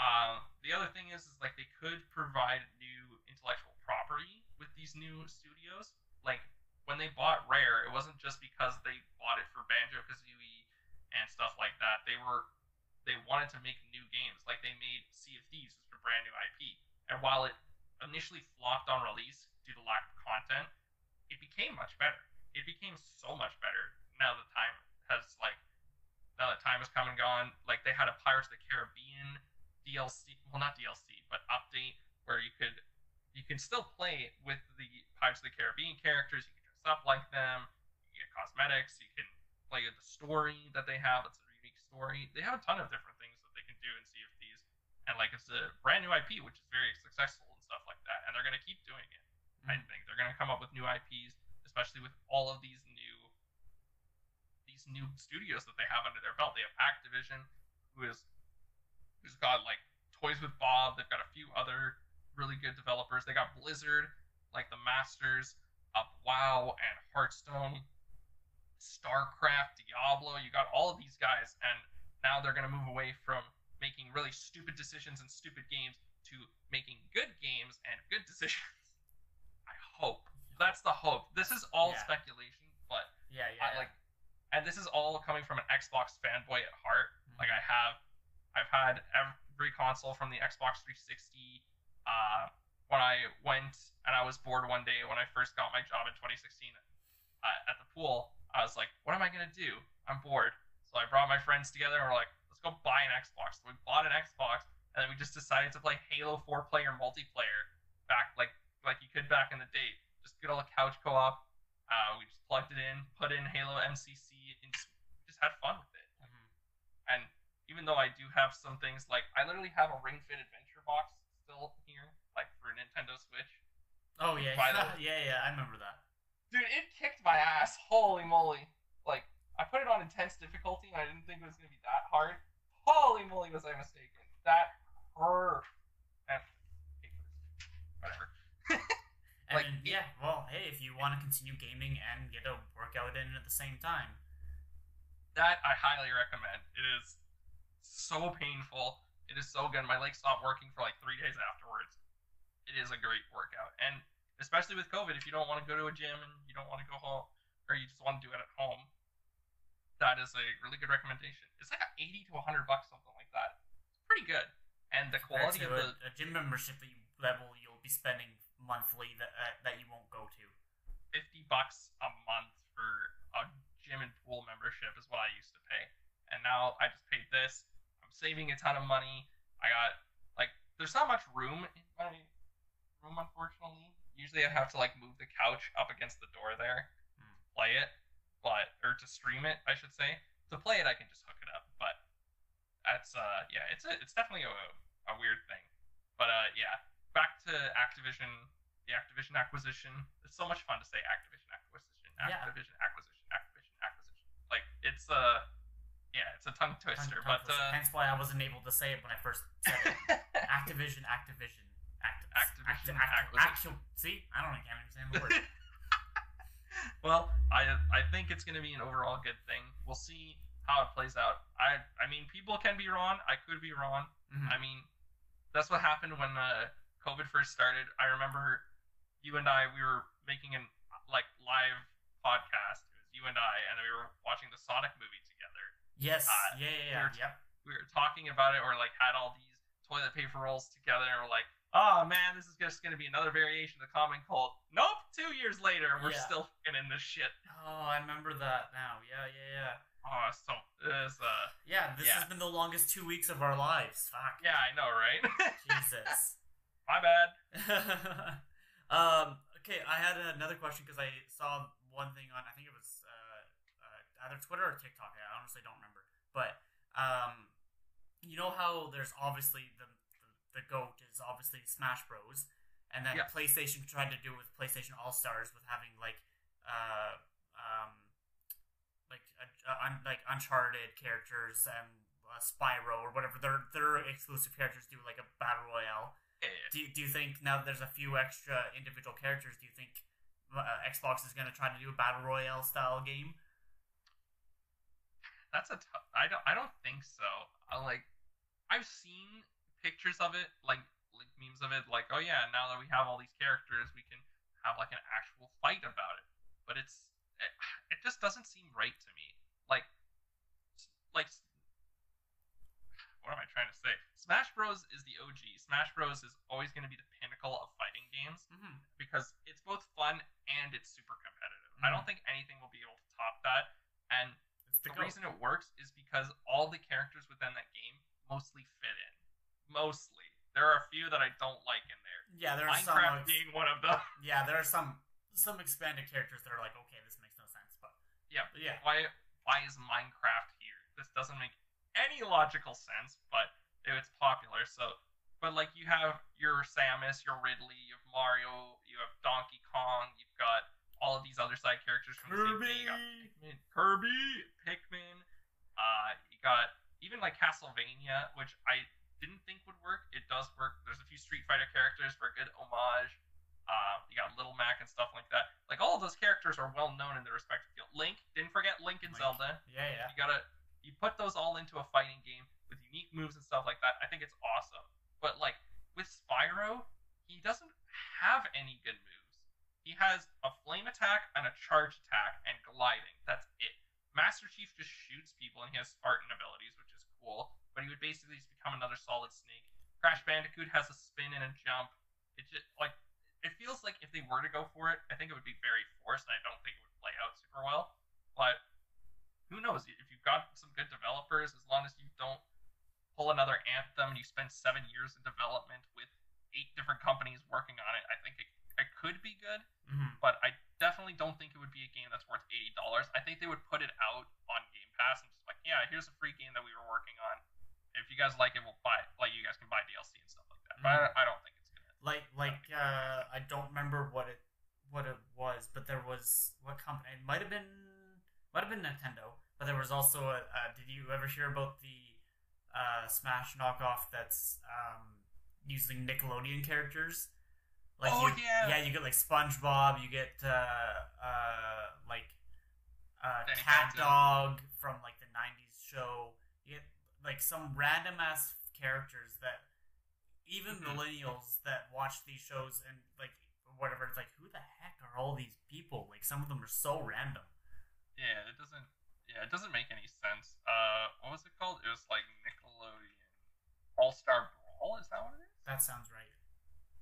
um, the other thing is, is like they could provide new intellectual property with these new studios. Like when they bought Rare, it wasn't just because they bought it for Banjo Kazooie and stuff like that. They were they wanted to make new games. Like they made Sea of Thieves, which was a brand new IP. And while it initially flopped on release due to lack of content, it became much better. It became so much better now that time has like now that time has come and gone. Like they had a Pirates of the Caribbean DLC, well not DLC, but update where you could you can still play with the Pirates of the Caribbean characters. You can dress up like them. You get cosmetics. You can play the story that they have. It's a unique story. They have a ton of different things that they can do in Sea of Thieves, and like it's a brand new IP, which is very successful and stuff like that. And they're gonna keep doing it. They're gonna come up with new IPs, especially with all of these new these new studios that they have under their belt. They have Activision, who is who's got like Toys with Bob. They've got a few other really good developers. They got Blizzard, like the masters of WoW and Hearthstone, StarCraft, Diablo. You got all of these guys, and now they're gonna move away from making really stupid decisions and stupid games to making good games and good decisions. Hope that's the hope. This is all Yeah. speculation, but Yeah, yeah. I, like, and this is all coming from an Xbox fanboy at heart. Like I have, I've had every console from the Xbox 360. Uh, when I went and I was bored one day when I first got my job in 2016 uh, at the pool, I was like, "What am I gonna do? I'm bored." So I brought my friends together and we're like, "Let's go buy an Xbox." So we bought an Xbox and then we just decided to play Halo four-player multiplayer back like like you could back in the day. Just good old couch co-op. Uh, we just plugged it in, put in Halo MCC, and just, just had fun with it. Mhm. And even though I do have some things like I literally have a Ring Fit Adventure box still here, like for Nintendo Switch. Oh yeah, the- yeah, yeah. I remember that. Dude, it kicked my ass. Holy moly! Like I put it on intense difficulty, and I didn't think it was gonna be that hard. Holy moly, was I mistaken? That hurt. And whatever. And Like, it- yeah, well, hey, if you want to continue gaming and get a workout in at the same time, That I highly recommend. It is so painful. It is so good. My legs stopped working for like three days afterwards. It is a great workout, and especially with COVID, if you don't want to go to a gym and you don't want to go home, or you just want to do it at home, that is a really good recommendation. It's like eighty to hundred bucks, something like that. It's pretty good, and the quality to of a, the a gym membership that you level you'll be spending monthly that uh, that you won't go to. fifty bucks a month for a gym and pool membership is what I used to pay, and now I just paid this. I'm saving a ton of money. I got like there's not much room in my room, unfortunately. Usually I have to like move the couch up against the door there, Hmm. to play it, but or to stream it, I should say. To play it, I can just hook it up, but that's uh yeah, it's a, it's definitely a, a weird thing. But uh yeah, back to Activision, the Activision acquisition. It's so much fun to say Activision acquisition, Yeah. Activision acquisition, Activision acquisition. Like it's uh yeah, it's a tongue twister, Tongue- tongue but twister. uh, hence why I wasn't able to say it when I first said it. Activision, Activision, Act, Activision act, acquisition. actual. See, I don't even understand the word. well, I I think it's going to be an overall good thing. We'll see how it plays out. I I mean, people can be wrong. I could be wrong. Mhm. I mean, that's what happened when uh, COVID first started. I remember you and I we were making an like live podcast. It was you and I, and we were watching the Sonic movie together. yes, uh, yeah, yeah, yeah, we're- yep. We were talking about it, or like had all these toilet paper rolls together, and we're like, "Oh man, this is just going to be another variation of the common cold." Nope. Two years later, we're Yeah. still in this shit. Oh, I remember that now. Yeah, yeah, yeah. Oh, so it is uh. Yeah, this Yeah. has been the longest two weeks of our lives. Fuck. Yeah, I know, right? Jesus. My bad. um, okay, I had another question because I saw one thing on, I think it was uh, uh, either Twitter or TikTok. I honestly don't remember. But um, you know how there's obviously the, the, the GOAT is obviously Smash Bros. And then Yeah. PlayStation tried to do it with PlayStation All Stars with having like, uh, um, like uh, un- like Uncharted characters and uh, Spyro or whatever their their exclusive characters do like a battle royale. Yeah, yeah. Do you, do you think now that there's a few extra individual characters, do you think uh, Xbox is going to try to do a battle royale style game? That's a. T- I don't. I don't think so. I like. I've seen pictures of it, like like memes of it, like oh yeah, now that we have all these characters, we can have like an actual fight about it. But it's it, it just doesn't seem right to me. Like like what am I trying to say? Smash Bros is the OG. Smash Bros is always going to be the pinnacle of fighting games Mm-hmm. because it's both fun and it's super competitive. I don't think anything will be able to top that. And the reason it works is because all the characters within that game mostly fit in. Mostly. There are a few that I don't like in there. yeah, there are some. Minecraft ex- being one of them. yeah, there are some some expanded characters that are like, okay, this makes no sense, but Yeah. but yeah, Why why is Minecraft here? This doesn't make any logical sense, but it's popular. So but like you have your Samus, your Ridley, you have Mario, you have Donkey Kong, you've got all of these other side characters from the same thing. Pikmin, Kirby, Pikmin. Uh, you got even like Castlevania, which I didn't think would work. It does work. There's a few Street Fighter characters for a good homage. Uh, you got Little Mac and stuff like that. Like all of those characters are well known in their respective field. Link, didn't forget Link and Link. Zelda. yeah, yeah. You gotta you put those all into a fighting game with unique moves and stuff like that. I think it's awesome. But like with Spyro, he doesn't have any good moves. He has a flame attack and a charge attack and gliding. That's it. Master Chief just shoots people and he has Spartan abilities, which is cool. But he would basically just become another Solid Snake. Crash Bandicoot has a spin and a jump. It just like it feels like if they were to go for it, I think it would be very forced. I don't think it would play out super well. But who knows? If you've got some good developers, as long as you don't pull another Anthem and you spend seven years in development with eight different companies working on it, I think it, it could be good. Mhm. But I definitely don't think it would be a game that's worth eighty dollars. I think they would put it out on Game Pass and just like, yeah, here's a free game that we were working on. If you guys like it, we'll buy it. Like you guys can buy DLC and stuff like that. But I, I don't think it's gonna. like like uh, I don't remember what it what it was, but there was what company? It might have been might have been Nintendo, but there was also a. Uh, did you ever hear about the uh, Smash knockoff that's um, using Nickelodeon characters? Like Oh, you, yeah. yeah, you get like SpongeBob, you get uh, uh, like uh, Danny Cat Phantom. Dog from like the '90s show. You get like some random ass characters that even Mhm. millennials that watch these shows and like whatever, it's like who the heck are all these people? Like some of them are so random. Yeah, it doesn't. Yeah, it doesn't make any sense. Uh, what was it called? It was like Nickelodeon All Star Brawl. Is that what it is? That sounds right.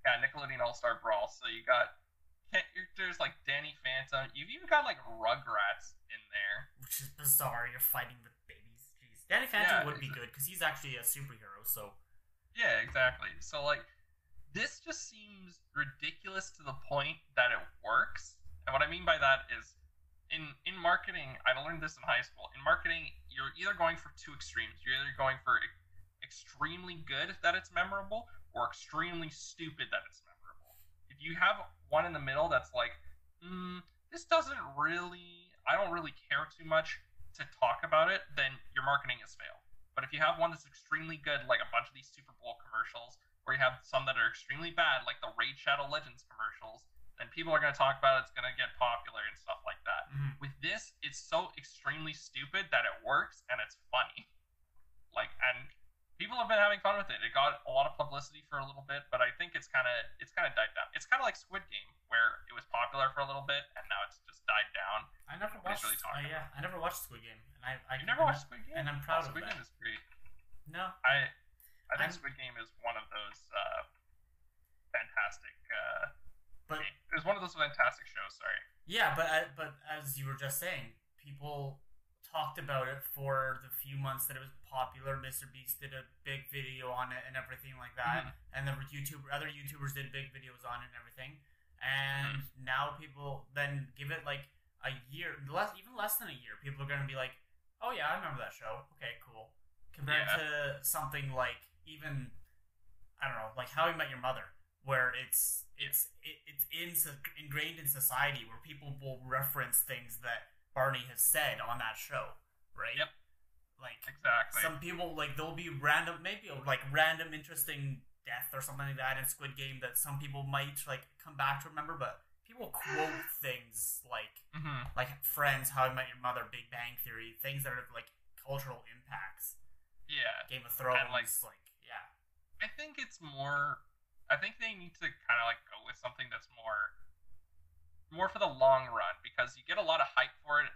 Yeah, Nickelodeon All Star Brawl. So you got characters like Danny Phantom. You've even got like Rugrats in there. Which is bizarre. You're fighting with babies. Jeez, Danny Phantom Yeah, would be good because he's actually a superhero. So Yeah, exactly. So like, this just seems ridiculous to the point that it works. And what I mean by that is, in in marketing, I learned this in high school. In marketing, you're either going for two extremes. You're either going for extremely good that it's memorable, or extremely stupid that it's memorable. If you have one in the middle that's like, mm, this doesn't really, I don't really care too much to talk about it, then your marketing has failed. But if you have one that's extremely good, like a bunch of these Super Bowl commercials, or you have some that are extremely bad, like the Raid Shadow Legends commercials, then people are going to talk about it. It's going to get popular and stuff like that. mhm. With this, it's so extremely stupid that it works and it's funny. Like, and people have been having fun with it. It got a lot of publicity for a little bit, but I think it's kind of it's kind of died down. It's kind of like Squid Game, where it was popular for a little bit and now it's just died down. I never watched. really uh, yeah, I never watched Squid Game, and I. I You never watched Squid Game? and I'm proud Oh, of Squid. Game is great. No, I I think I'm- Squid Game is one of those uh, fantastic. Uh, but it was one of those fantastic shows. Sorry. Yeah, but I, but as you were just saying, people talked about it for the few months that it was popular. Mr. Beast did a big video on it and everything like that, Mm-hmm. and the YouTube other YouTubers did big videos on it and everything. And Mm-hmm. now people then give it like a year, less even less than a year. People are gonna be like, "Oh yeah, I remember that show. Okay, cool." Compared Yeah. to something like even I don't know, like How I Met Your Mother, where it's it's it, it's in ingrained in society where people will reference things that Barney has said on that show, right? Yep. Like Exactly. some people like there'll be random maybe like random interesting death or something like that in Squid Game that some people might like come back to remember, but people quote things like hmm like Friends, How I Met Your Mother, Big Bang Theory, things that are like cultural impacts. Yeah. Game of Thrones, like- like yeah. I think it's more. I think they need to kind of like go with something that's more, more for the long run because you get a lot of hype for it.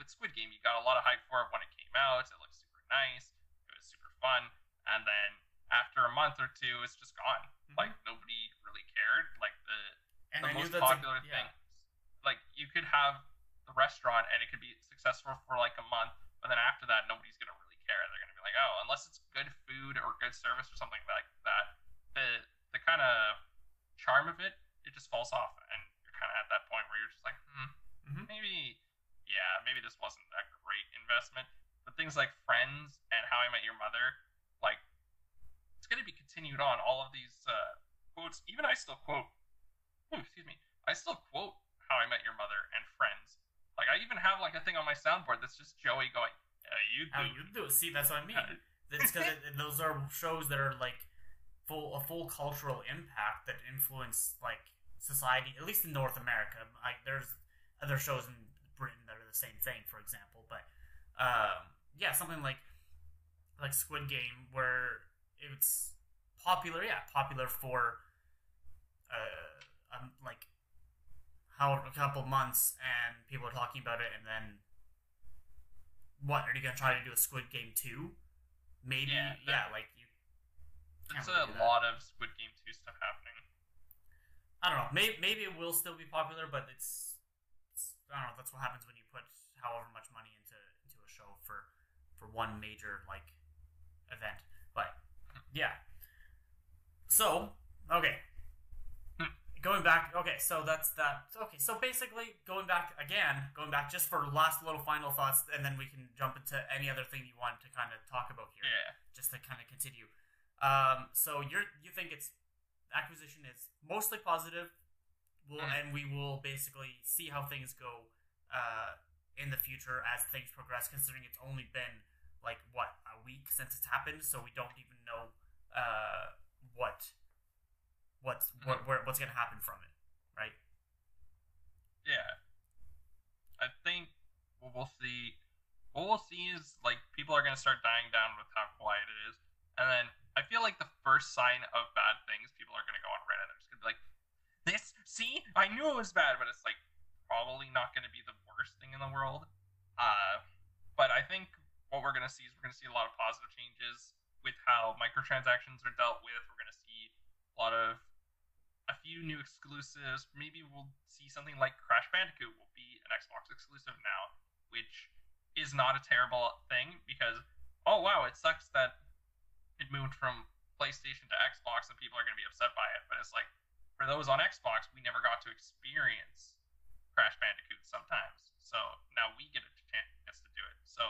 With Squid Game, you got a lot of hype for it when it came out. It looked super nice. It was super fun, and then after a month or two, it's just gone. Mm-hmm. Like nobody really cared. Like the And the I most that's a- popular yeah. things. Like you could have the restaurant and it could be successful for like a month, but then after that, nobody's gonna really care. They're gonna be like, oh, unless it's good food or good service or something like that, the the kind of charm of it it just falls off, and you're kind of at that point where you're just like, hmm, Mhm. maybe, yeah, maybe this wasn't a great investment. But things like Friends and How I Met Your Mother, like it's going to be continued on. All of these uh, quotes, even I still quote. ooh, excuse me. I still quote How I Met Your Mother and Friends. Like I even have like a thing on my soundboard that's just Joey going, "Yeah, you do." How you do it. See, that's what I mean. It's because those are shows that are like full a full cultural impact that influence like society, at least in North America. I, there's other shows in Britain that are the same thing, for example. But um, yeah, something like like Squid Game, where it's popular. Yeah, popular for uh, um, like how a couple months, and people are talking about it, and then what are you gonna try to do a Squid Game two? maybe Yeah, yeah, like There's a lot of Squid Game 2 stuff happening. I don't know. Maybe maybe it will still be popular, but it's, it's I don't know. That's what happens when you put however much money into into a show for for one major like event. But yeah. So okay, Hmm. going back. Okay, so that's that. Okay, so basically going back again, going back just for last little final thoughts, and then we can jump into any other thing you want to kind of talk about here Yeah. just to kind of continue. Um, so you're you think it's acquisition is mostly positive, we'll, Mm. and we will basically see how things go uh, in the future as things progress. Considering it's only been like what a week since it's happened, so we don't even know uh, what what's what, where, what's gonna happen from it, right? Yeah. I think what we'll see what we'll see is like people are gonna start dying down with how quiet it is. And then I feel like the first sign of bad things, people are gonna go on Reddit they're just gonna be like, This see? I knew it was bad, but it's like probably not gonna be the worst thing in the world. Uh but I think what we're gonna see is we're gonna see a lot of positive changes with how microtransactions are dealt with. We're gonna see a lot of a few new exclusives. Maybe we'll see something like Crash Bandicoot will be an Xbox exclusive now, which is not a terrible thing because oh wow, it sucks that it moved from PlayStation to Xbox and people are going to be upset by it. But it's like for those on Xbox, we never got to experience Crash Bandicoot sometimes, so now we get a chance to do it. So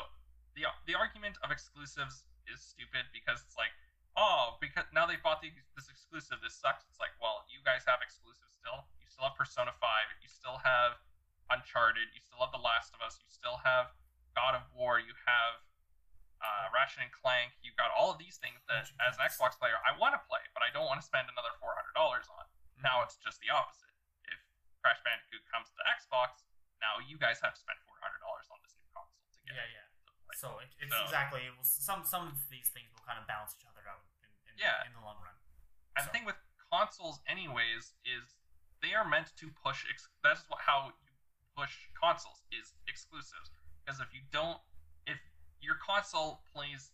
the the argument of exclusives is stupid because it's like oh, because now they bought the, this exclusive, this sucks. It's like, well, you guys have exclusives still. You still have Persona 5. You still have Uncharted. You still have The Last of Us. You still have God of War. You have uh, Ratchet and Clank. You've got all of these things that, as an Xbox player, I want to play, but I don't want to spend another $400 on. Now it's just the opposite. If Crash Bandicoot comes to Xbox, now you guys have to spend $400 on this new console to get Yeah, yeah. So it, it's So- exactly it will, some some of these things will kind of balance each other out in, in, Yeah. in the long run. And So- the thing with consoles, anyways, is they are meant to push. Ex- that's what how you push consoles is exclusives. Because if you don't, if your console plays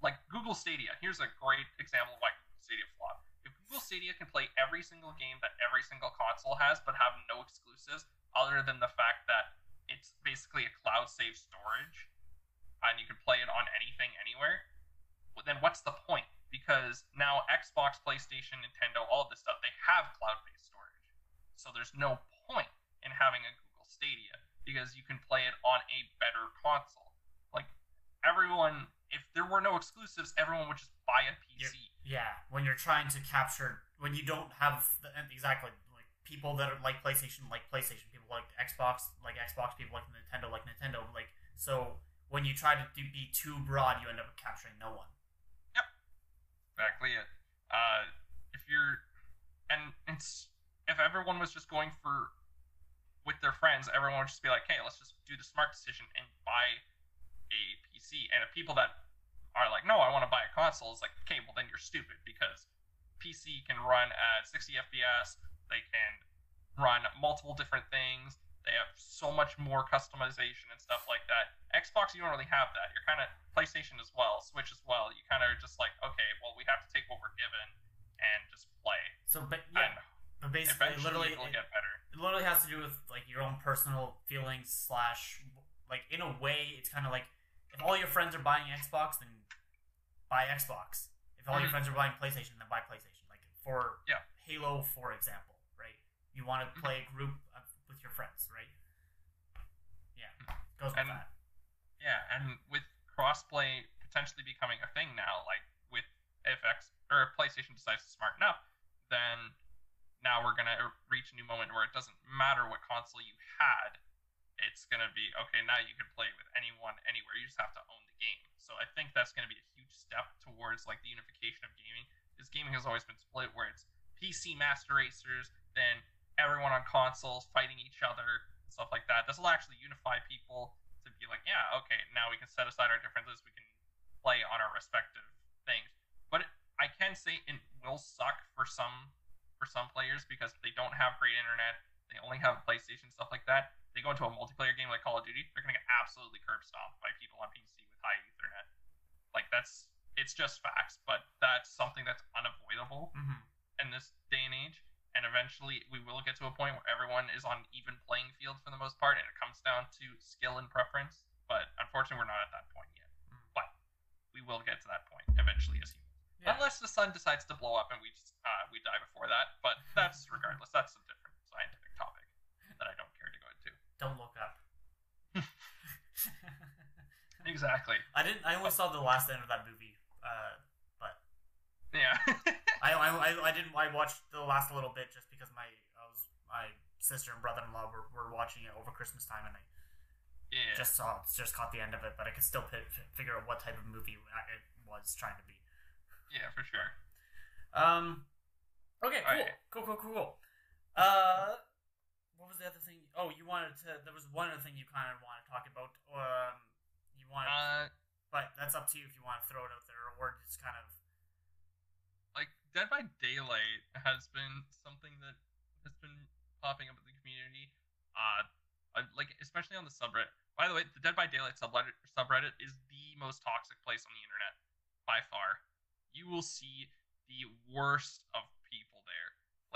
like Google Stadia, here's a great example of why Google Stadia flopped. If Google Stadia can play every single game that every single console has, but have no exclusives, other than the fact that it's basically a cloud save storage, and you can play it on anything, anywhere, well, then what's the point? Because now Xbox, PlayStation, Nintendo, all of this stuff, they have cloud-based storage. So there's no point in having a Google Stadia because you can play it on a better console. Everyone, if there were no exclusives, everyone would just buy a PC. Yeah, when you're trying to capture when you don't have the, exactly like people that are like PlayStation, like PlayStation, people like Xbox, like Xbox, people like Nintendo, like Nintendo, like so when you try to do, be too broad, you end up capturing no one. Yep, Exactly it. Uh, if you're, and it's if everyone was just going for with their friends, everyone would just be like, "Hey, let's just do the smart decision and buy a PC." And if people that are like, "No, I want to buy a console," it's like, "Okay, well then you're stupid because PC can run at 60 FPS. They can run multiple different things. They have so much more customization and stuff like that. Xbox, you don't really have that. You're kind of PlayStation as well, Switch as well. You kind of are just like, okay, well, we have to take what we're given and just play. So, but yeah, but basically, literally, it'll it, get better. it literally has to do with like your own personal feelings slash like in a way, it's kind of like if all your friends are buying Xbox, then buy Xbox. If all your Mhm. friends are buying PlayStation, then buy PlayStation. Like for Yeah. Halo, for example, right? You want to Mhm. play a group of, with your friends, right? Yeah, goes with And- that. Yeah, and with crossplay potentially becoming a thing now, like with if X or if PlayStation decides to smarten up, then now we're gonna reach a new moment where it doesn't matter what console you had. It's gonna be okay. Now you can play with anyone, anywhere. You just have to own the game. So I think that's gonna be a huge step towards like the unification of gaming. Because gaming has always been split, where it's PC master racers, then everyone on consoles fighting each other, stuff like that. This will actually unify people to be like, yeah, okay, now we can set aside our differences. We can play on our respective things. But it, I can say it will suck for some for some players because they don't have great internet. They only have PlayStation stuff like that. They go into a multiplayer game like Call of Duty, they're gonna get absolutely curb stomped by people on PC with high Ethernet. Like that's it's just facts, but that's something that's unavoidable hmm in this day and age. And eventually, we will get to a point where everyone is on even playing field for the most part, and it comes down to skill and preference. But unfortunately, we're not at that point yet. Mm. But we will get to that point eventually as humans. Yeah. Unless the sun decides to blow up and we just, uh, we die before that. But that's regardless. That's a different scientific topic that I don't care to go into. Don't look up. Exactly. I didn't. I only saw the last end of that movie. Uh, Yeah. I, I, I, I didn't. I watched the last little bit just because my I was my sister and brother in law were, were watching it over Christmas time, and I yeah. just saw just caught the end of it. But I could still pi figure out what type of movie it was trying to be. yeah, for sure. Um. Okay. Cool. Alright. Cool. Cool. Cool. Cool. Uh. What was the other thing? Oh, you wanted to. There was one other thing you kind of want to talk about. Um. You wanted, Uh, but that's up to you if you want to throw it out there or just kind of. like Dead by Daylight has been something that has been popping up in the community. Uh, I- like especially on the subreddit. By the way, the Dead by Daylight subreddit subreddit is the most toxic place on the internet by far. You will see the worst of.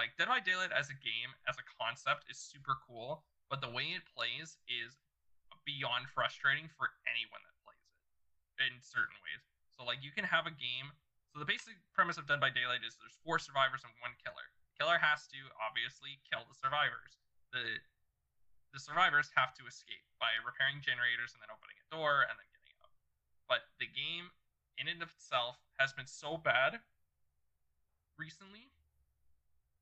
Like Dead by Daylight as a game, as a concept, is super cool, but the way it plays is beyond frustrating for anyone that plays it in certain ways. So like you can have a game so the basic premise of Dead by Daylight is there's four survivors and one killer. Killer has to obviously kill the survivors. The the survivors have to escape by repairing generators and then opening a door and then getting out. But the game in and of itself has been so bad recently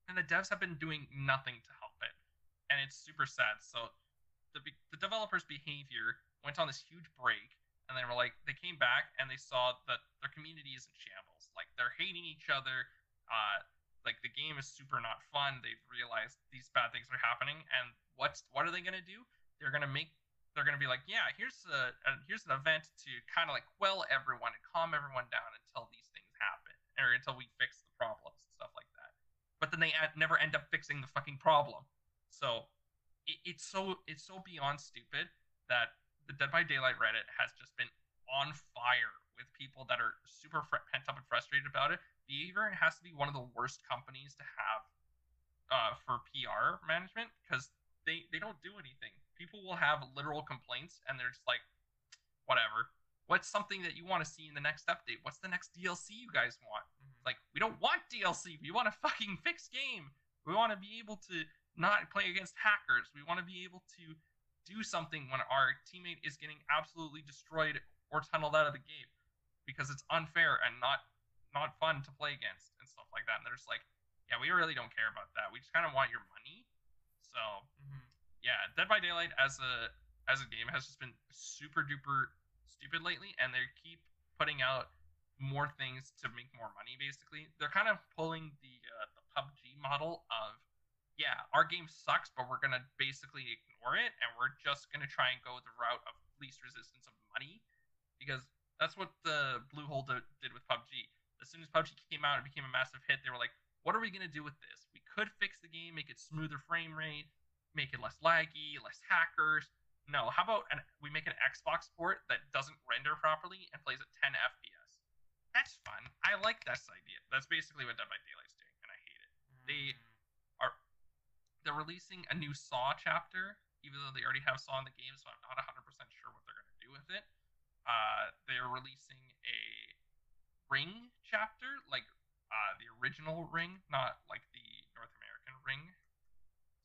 and the devs have been doing nothing to help it. And it's super sad. So the the developers' Behaviour went on this huge break and they were like they came back and they saw that their community is in shambles. Like they're hating each other. Uh like the game is super not fun. They've realized these bad things are happening. And what's what are they to do? They're to make they're to be like yeah here's a, a here's an event to kind of like quell everyone and calm everyone down until these things happen or until we fix the problems and stuff like that but then they never end up fixing the fucking problem so it, it's so it's so beyond stupid that the Dead by Daylight Reddit has just been on fire with people that are super fr- pent up and frustrated about it. Behaviour has to be one of the worst companies to have uh, for PR management because they they don't do anything. People will have literal complaints and they're just like, whatever. What's something that you want to see in the next update? What's the next DLC you guys want? Like, we don't want DLC. We want a fucking fixed game. We want to be able to not play against hackers. We want to be able to do something when our teammate is getting absolutely destroyed or tunneled out of the game because it's unfair and not not fun to play against and stuff like that. And they're just like, yeah, we really don't care about that. We just kind of want your money. So Mhm. yeah, Dead by Daylight as a as a game has just been super duper stupid lately, and they keep putting out more things to make more money. Basically, they're kind of pulling the uh, the PUBG model of yeah, our game sucks, but we're gonna basically ignore it, and we're just gonna try and go the route of least resistance of money, because that's what the Bluehole did, did with PUBG. As soon as PUBG came out, it became a massive hit. They were like, "What are we gonna do with this? We could fix the game, make it smoother frame rate, make it less laggy, less hackers. No, how about an, we make an Xbox port that doesn't render properly and plays at 10 FPS? That's fun. I like this idea. That's basically what Dead by Daylight's doing, and I hate it. They- Mm. they're releasing a new Saw chapter, even though they already have Saw in the game, so I'm not 100% sure what they're going to do with it. Uh, they're releasing a Ring chapter, like uh, the original Ring, not like the North American Ring.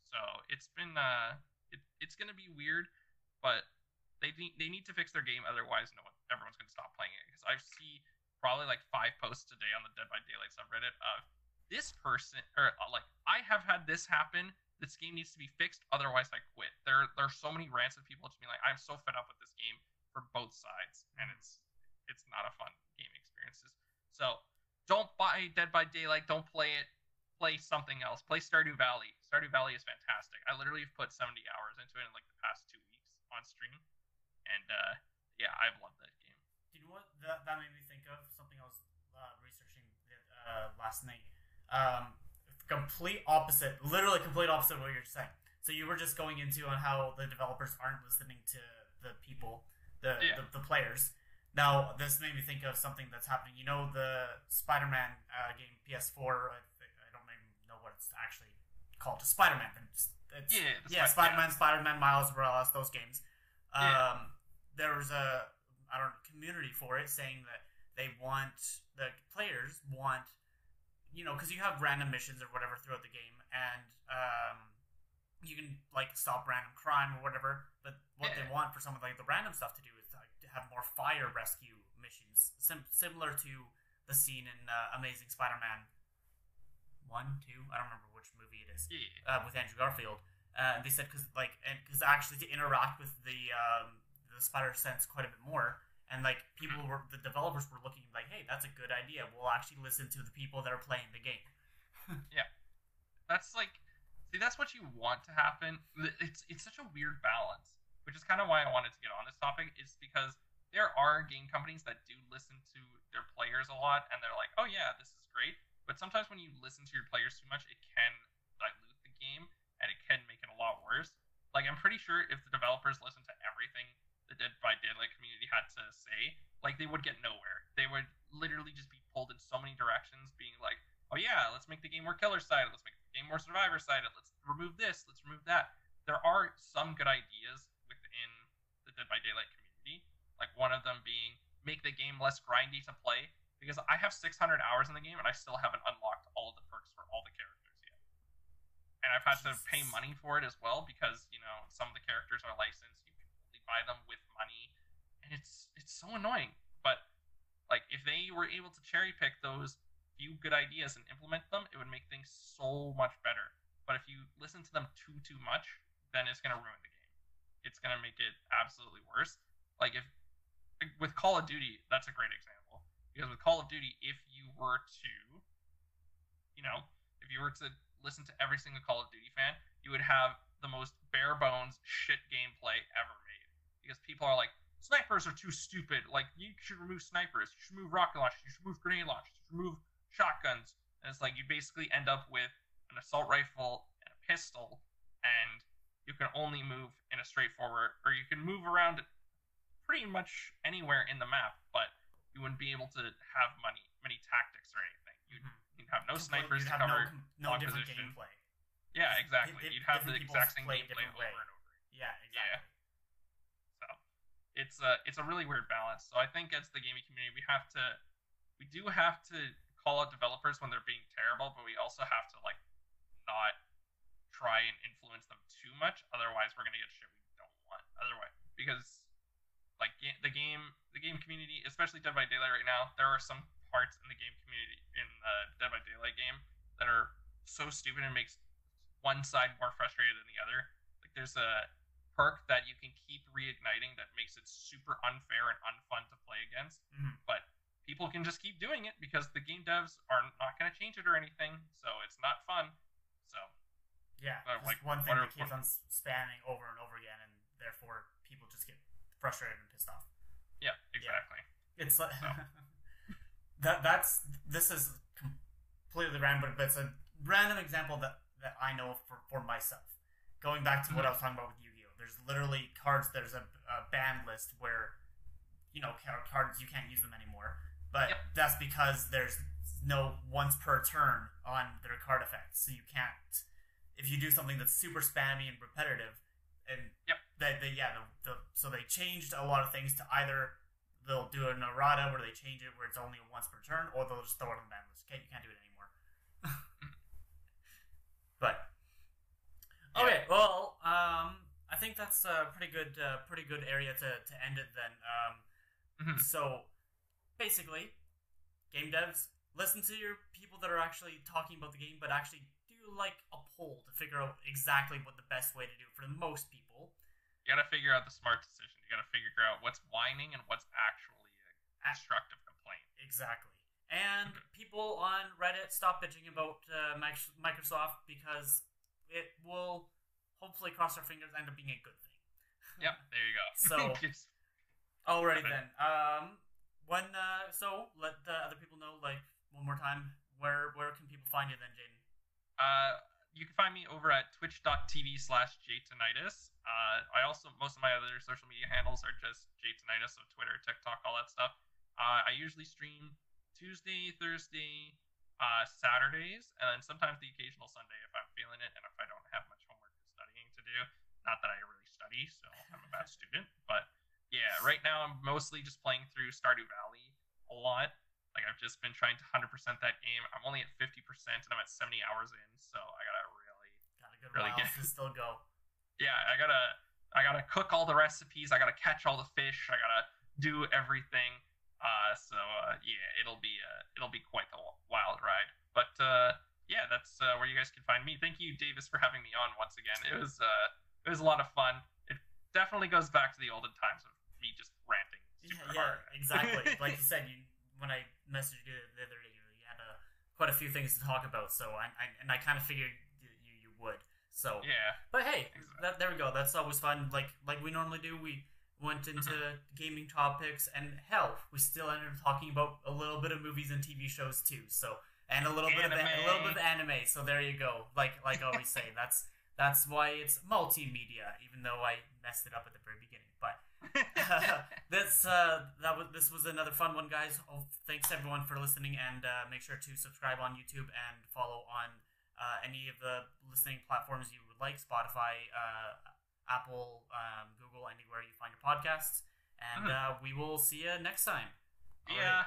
So it's been uh, it, it's going to be weird, but they need they need to fix their game, otherwise no one everyone's going to stop playing it. Because I see probably like five posts today on the Dead by Daylight subreddit of this person or uh, like I have had this happen. This game needs to be fixed, otherwise I quit. There, there are so many rants of people just being like, "I'm so fed up with this game for both sides," and it's, it's not a fun game experiences. So, don't buy Dead by Daylight. Don't play it. Play something else. Play Stardew Valley. Stardew Valley is fantastic. I literally have put 70 hours into it in like the past two weeks on stream, and uh, yeah, I've loved that game. Do you know what that, that made me think of? Something I was uh, researching uh, last night. Um, complete opposite, literally complete opposite of what you're saying. So you were just going into on how the developers aren't listening to the people, the Yeah. the, the players. Now, this made me think of something that's happening. You know, the Spider-Man uh, game PS4. I, I don't even know what it's actually called. Just Spider-Man. It's, it's, Yeah, yeah, Spi- Spider-Man, Spider-Man, Miles Morales, those games. Um, Yeah. There was a I don't know, community for it saying that they want the players want you know because you have random missions or whatever throughout the game and um, you can like stop random crime or whatever but what they want for some of like the random stuff to do is like, to have more fire rescue missions sim- similar to the scene in uh, Amazing Spider-Man one two I don't remember which movie it is Yeah. uh, with Andrew Garfield. Uh, they said because like and because actually to interact with the um, the spider sense quite a bit more, and like people mm-hmm. were the developers were looking like, hey, that's a good idea. We'll actually listen to the people that are playing the game. Yeah, that's like, see, that's what you want to happen. It's it's such a weird balance, which is kind of why I wanted to get on this topic. Is because there are game companies that do listen to their players a lot, and they're like, oh yeah, this is great. But sometimes when you listen to your players too much, it can dilute the game, and it can make it a lot worse. Like I'm pretty sure if the developers listened to everything the Dead by Daylight community had to say, like they would get nowhere. They would literally just be pulled in so many directions, being like, oh yeah, let's make the game more killer sided, let's make the game more survivor sided, let's remove this, let's remove that. There are some good ideas within the Dead by Daylight community, like one of them being make the game less grindy to play, because I have 600 hours in the game and I still haven't unlocked all of the perks for all the characters yet. And I've had to pay money for it as well because, you know, some of the characters are licensed, you can only buy them with money, and it's it's so annoying. But like if they were able to cherry pick those few good ideas and implement them, it would make things so much better. But if you listen to them too too much, then it's gonna ruin the game. It's gonna make it absolutely worse. Like if with Call of Duty, that's a great example. Because with Call of Duty, if you were to, you know, if you were to listen to every single Call of Duty fan, you would have the most bare bones shit gameplay ever. Because people are like, snipers are too stupid. Like you should remove snipers. You should remove rocket launchers. You should remove grenade launchers. You should remove shotguns. And it's like you basically end up with an assault rifle and a pistol, and you can only move in a straightforward, or you can move around pretty much anywhere in the map, but you wouldn't be able to have many many tactics or anything. You'd, Mhm. you'd have no snipers to cover. no, no different position. gameplay. yeah, exactly. di- You'd have the exact same gameplay over and over. Yeah, exactly. So it's a it's a really weird balance. So I think as the gaming community, we have to we do have to call out developers when they're being terrible, but we also have to like not try and influence them too much. Otherwise, we're gonna get shit we don't want. Otherwise, because like the game the game community, especially Dead by Daylight right now, there are some parts in the game community in the Dead by Daylight game that are so stupid and makes one side more frustrated than the other. Like there's a perk that you can keep reigniting that makes it super unfair and unfun to play against. Mhm. But people can just keep doing it because the game devs are not going to change it or anything, so it's not fun. So Yeah, Uh, like, one thing are- that keeps on spamming over and over again, and therefore people just get frustrated and pissed off. yeah, exactly. It's like So. that. That's this is completely random, but it's a random example that that I know for for myself. Going back to what I was talking about with Yu-Gi-Oh, there's literally cards. There's a, a ban list where you know cards you can't use them anymore, but Yep. that's because there's no once per turn on their card effects, so you can't. If you do something that's super spammy and repetitive, and Yep. they, they yeah, the, the, so they changed a lot of things to either they'll do an errata where they change it where it's only once per turn, or they'll just throw it on the ban list. Okay, you can't do it anymore. but okay, well, um, think that's a pretty good, uh, pretty good area to, to end it then. Um, Mhm. so basically, game devs listen to your people that are actually talking about the game, but actually do like a poll to figure out exactly what the best way to do it for most people. You got to figure out the smart decision. You got to figure out what's whining and what's actually a constructive complaint. Exactly. And people on Reddit stop bitching about uh, Microsoft because it will hopefully cross our fingers end up being a good thing. Yep, there you go. So- Just- Alrighty then. Um, when uh, so let the other people know like one more time where where can people find you then, Jaden? uh, you can find me over at twitch.tv slash jtonitis. Uh, I also, most of my other social media handles are just jtonitis, so Twitter, TikTok, all that stuff. Uh, I usually stream Tuesday, Thursday, uh, Saturdays, and then sometimes the occasional Sunday if I'm feeling it and if I don't have much homework or studying to do. Not that I really study, so I'm a bad student. But yeah, right now I'm mostly just playing through Stardew Valley a lot. Like I've just been trying to 100% that game. I'm only at 50% and I'm at 70 hours in, so I gotta really, Got a good Really good. to still go. yeah, I gotta, I gotta cook all the recipes. I gotta catch all the fish. I gotta do everything. Uh, so uh, yeah, it'll be uh, it'll be quite the wild ride. But uh, yeah, that's uh, where you guys can find me. Thank you, Davis, for having me on once again. It was uh, it was a lot of fun. It definitely goes back to the olden times of me just ranting Yeah, super yeah, hard. exactly. like you said, you when I messaged you the other day, you, you had uh, quite a few things to talk about. So I, I and I kind of figured you you would. So, yeah, but hey, exactly. that, there we go. That's always fun. Like like we normally do. We went into gaming topics, and hell, we still ended up talking about a little bit of movies and TV shows too. So and a little bit of a Anime. little bit of anime. So there you go. Like like I always say, that's that's why it's multimedia. Even though I messed it up at the very beginning, but. this uh, that was this was another fun one, guys. Oh, thanks everyone for listening, and uh, make sure to subscribe on YouTube and follow on uh, any of the listening platforms you would like: Spotify, uh, Apple, um, Google, anywhere you find your podcasts. And Mhm. uh, we will see you next time. All right. yeah.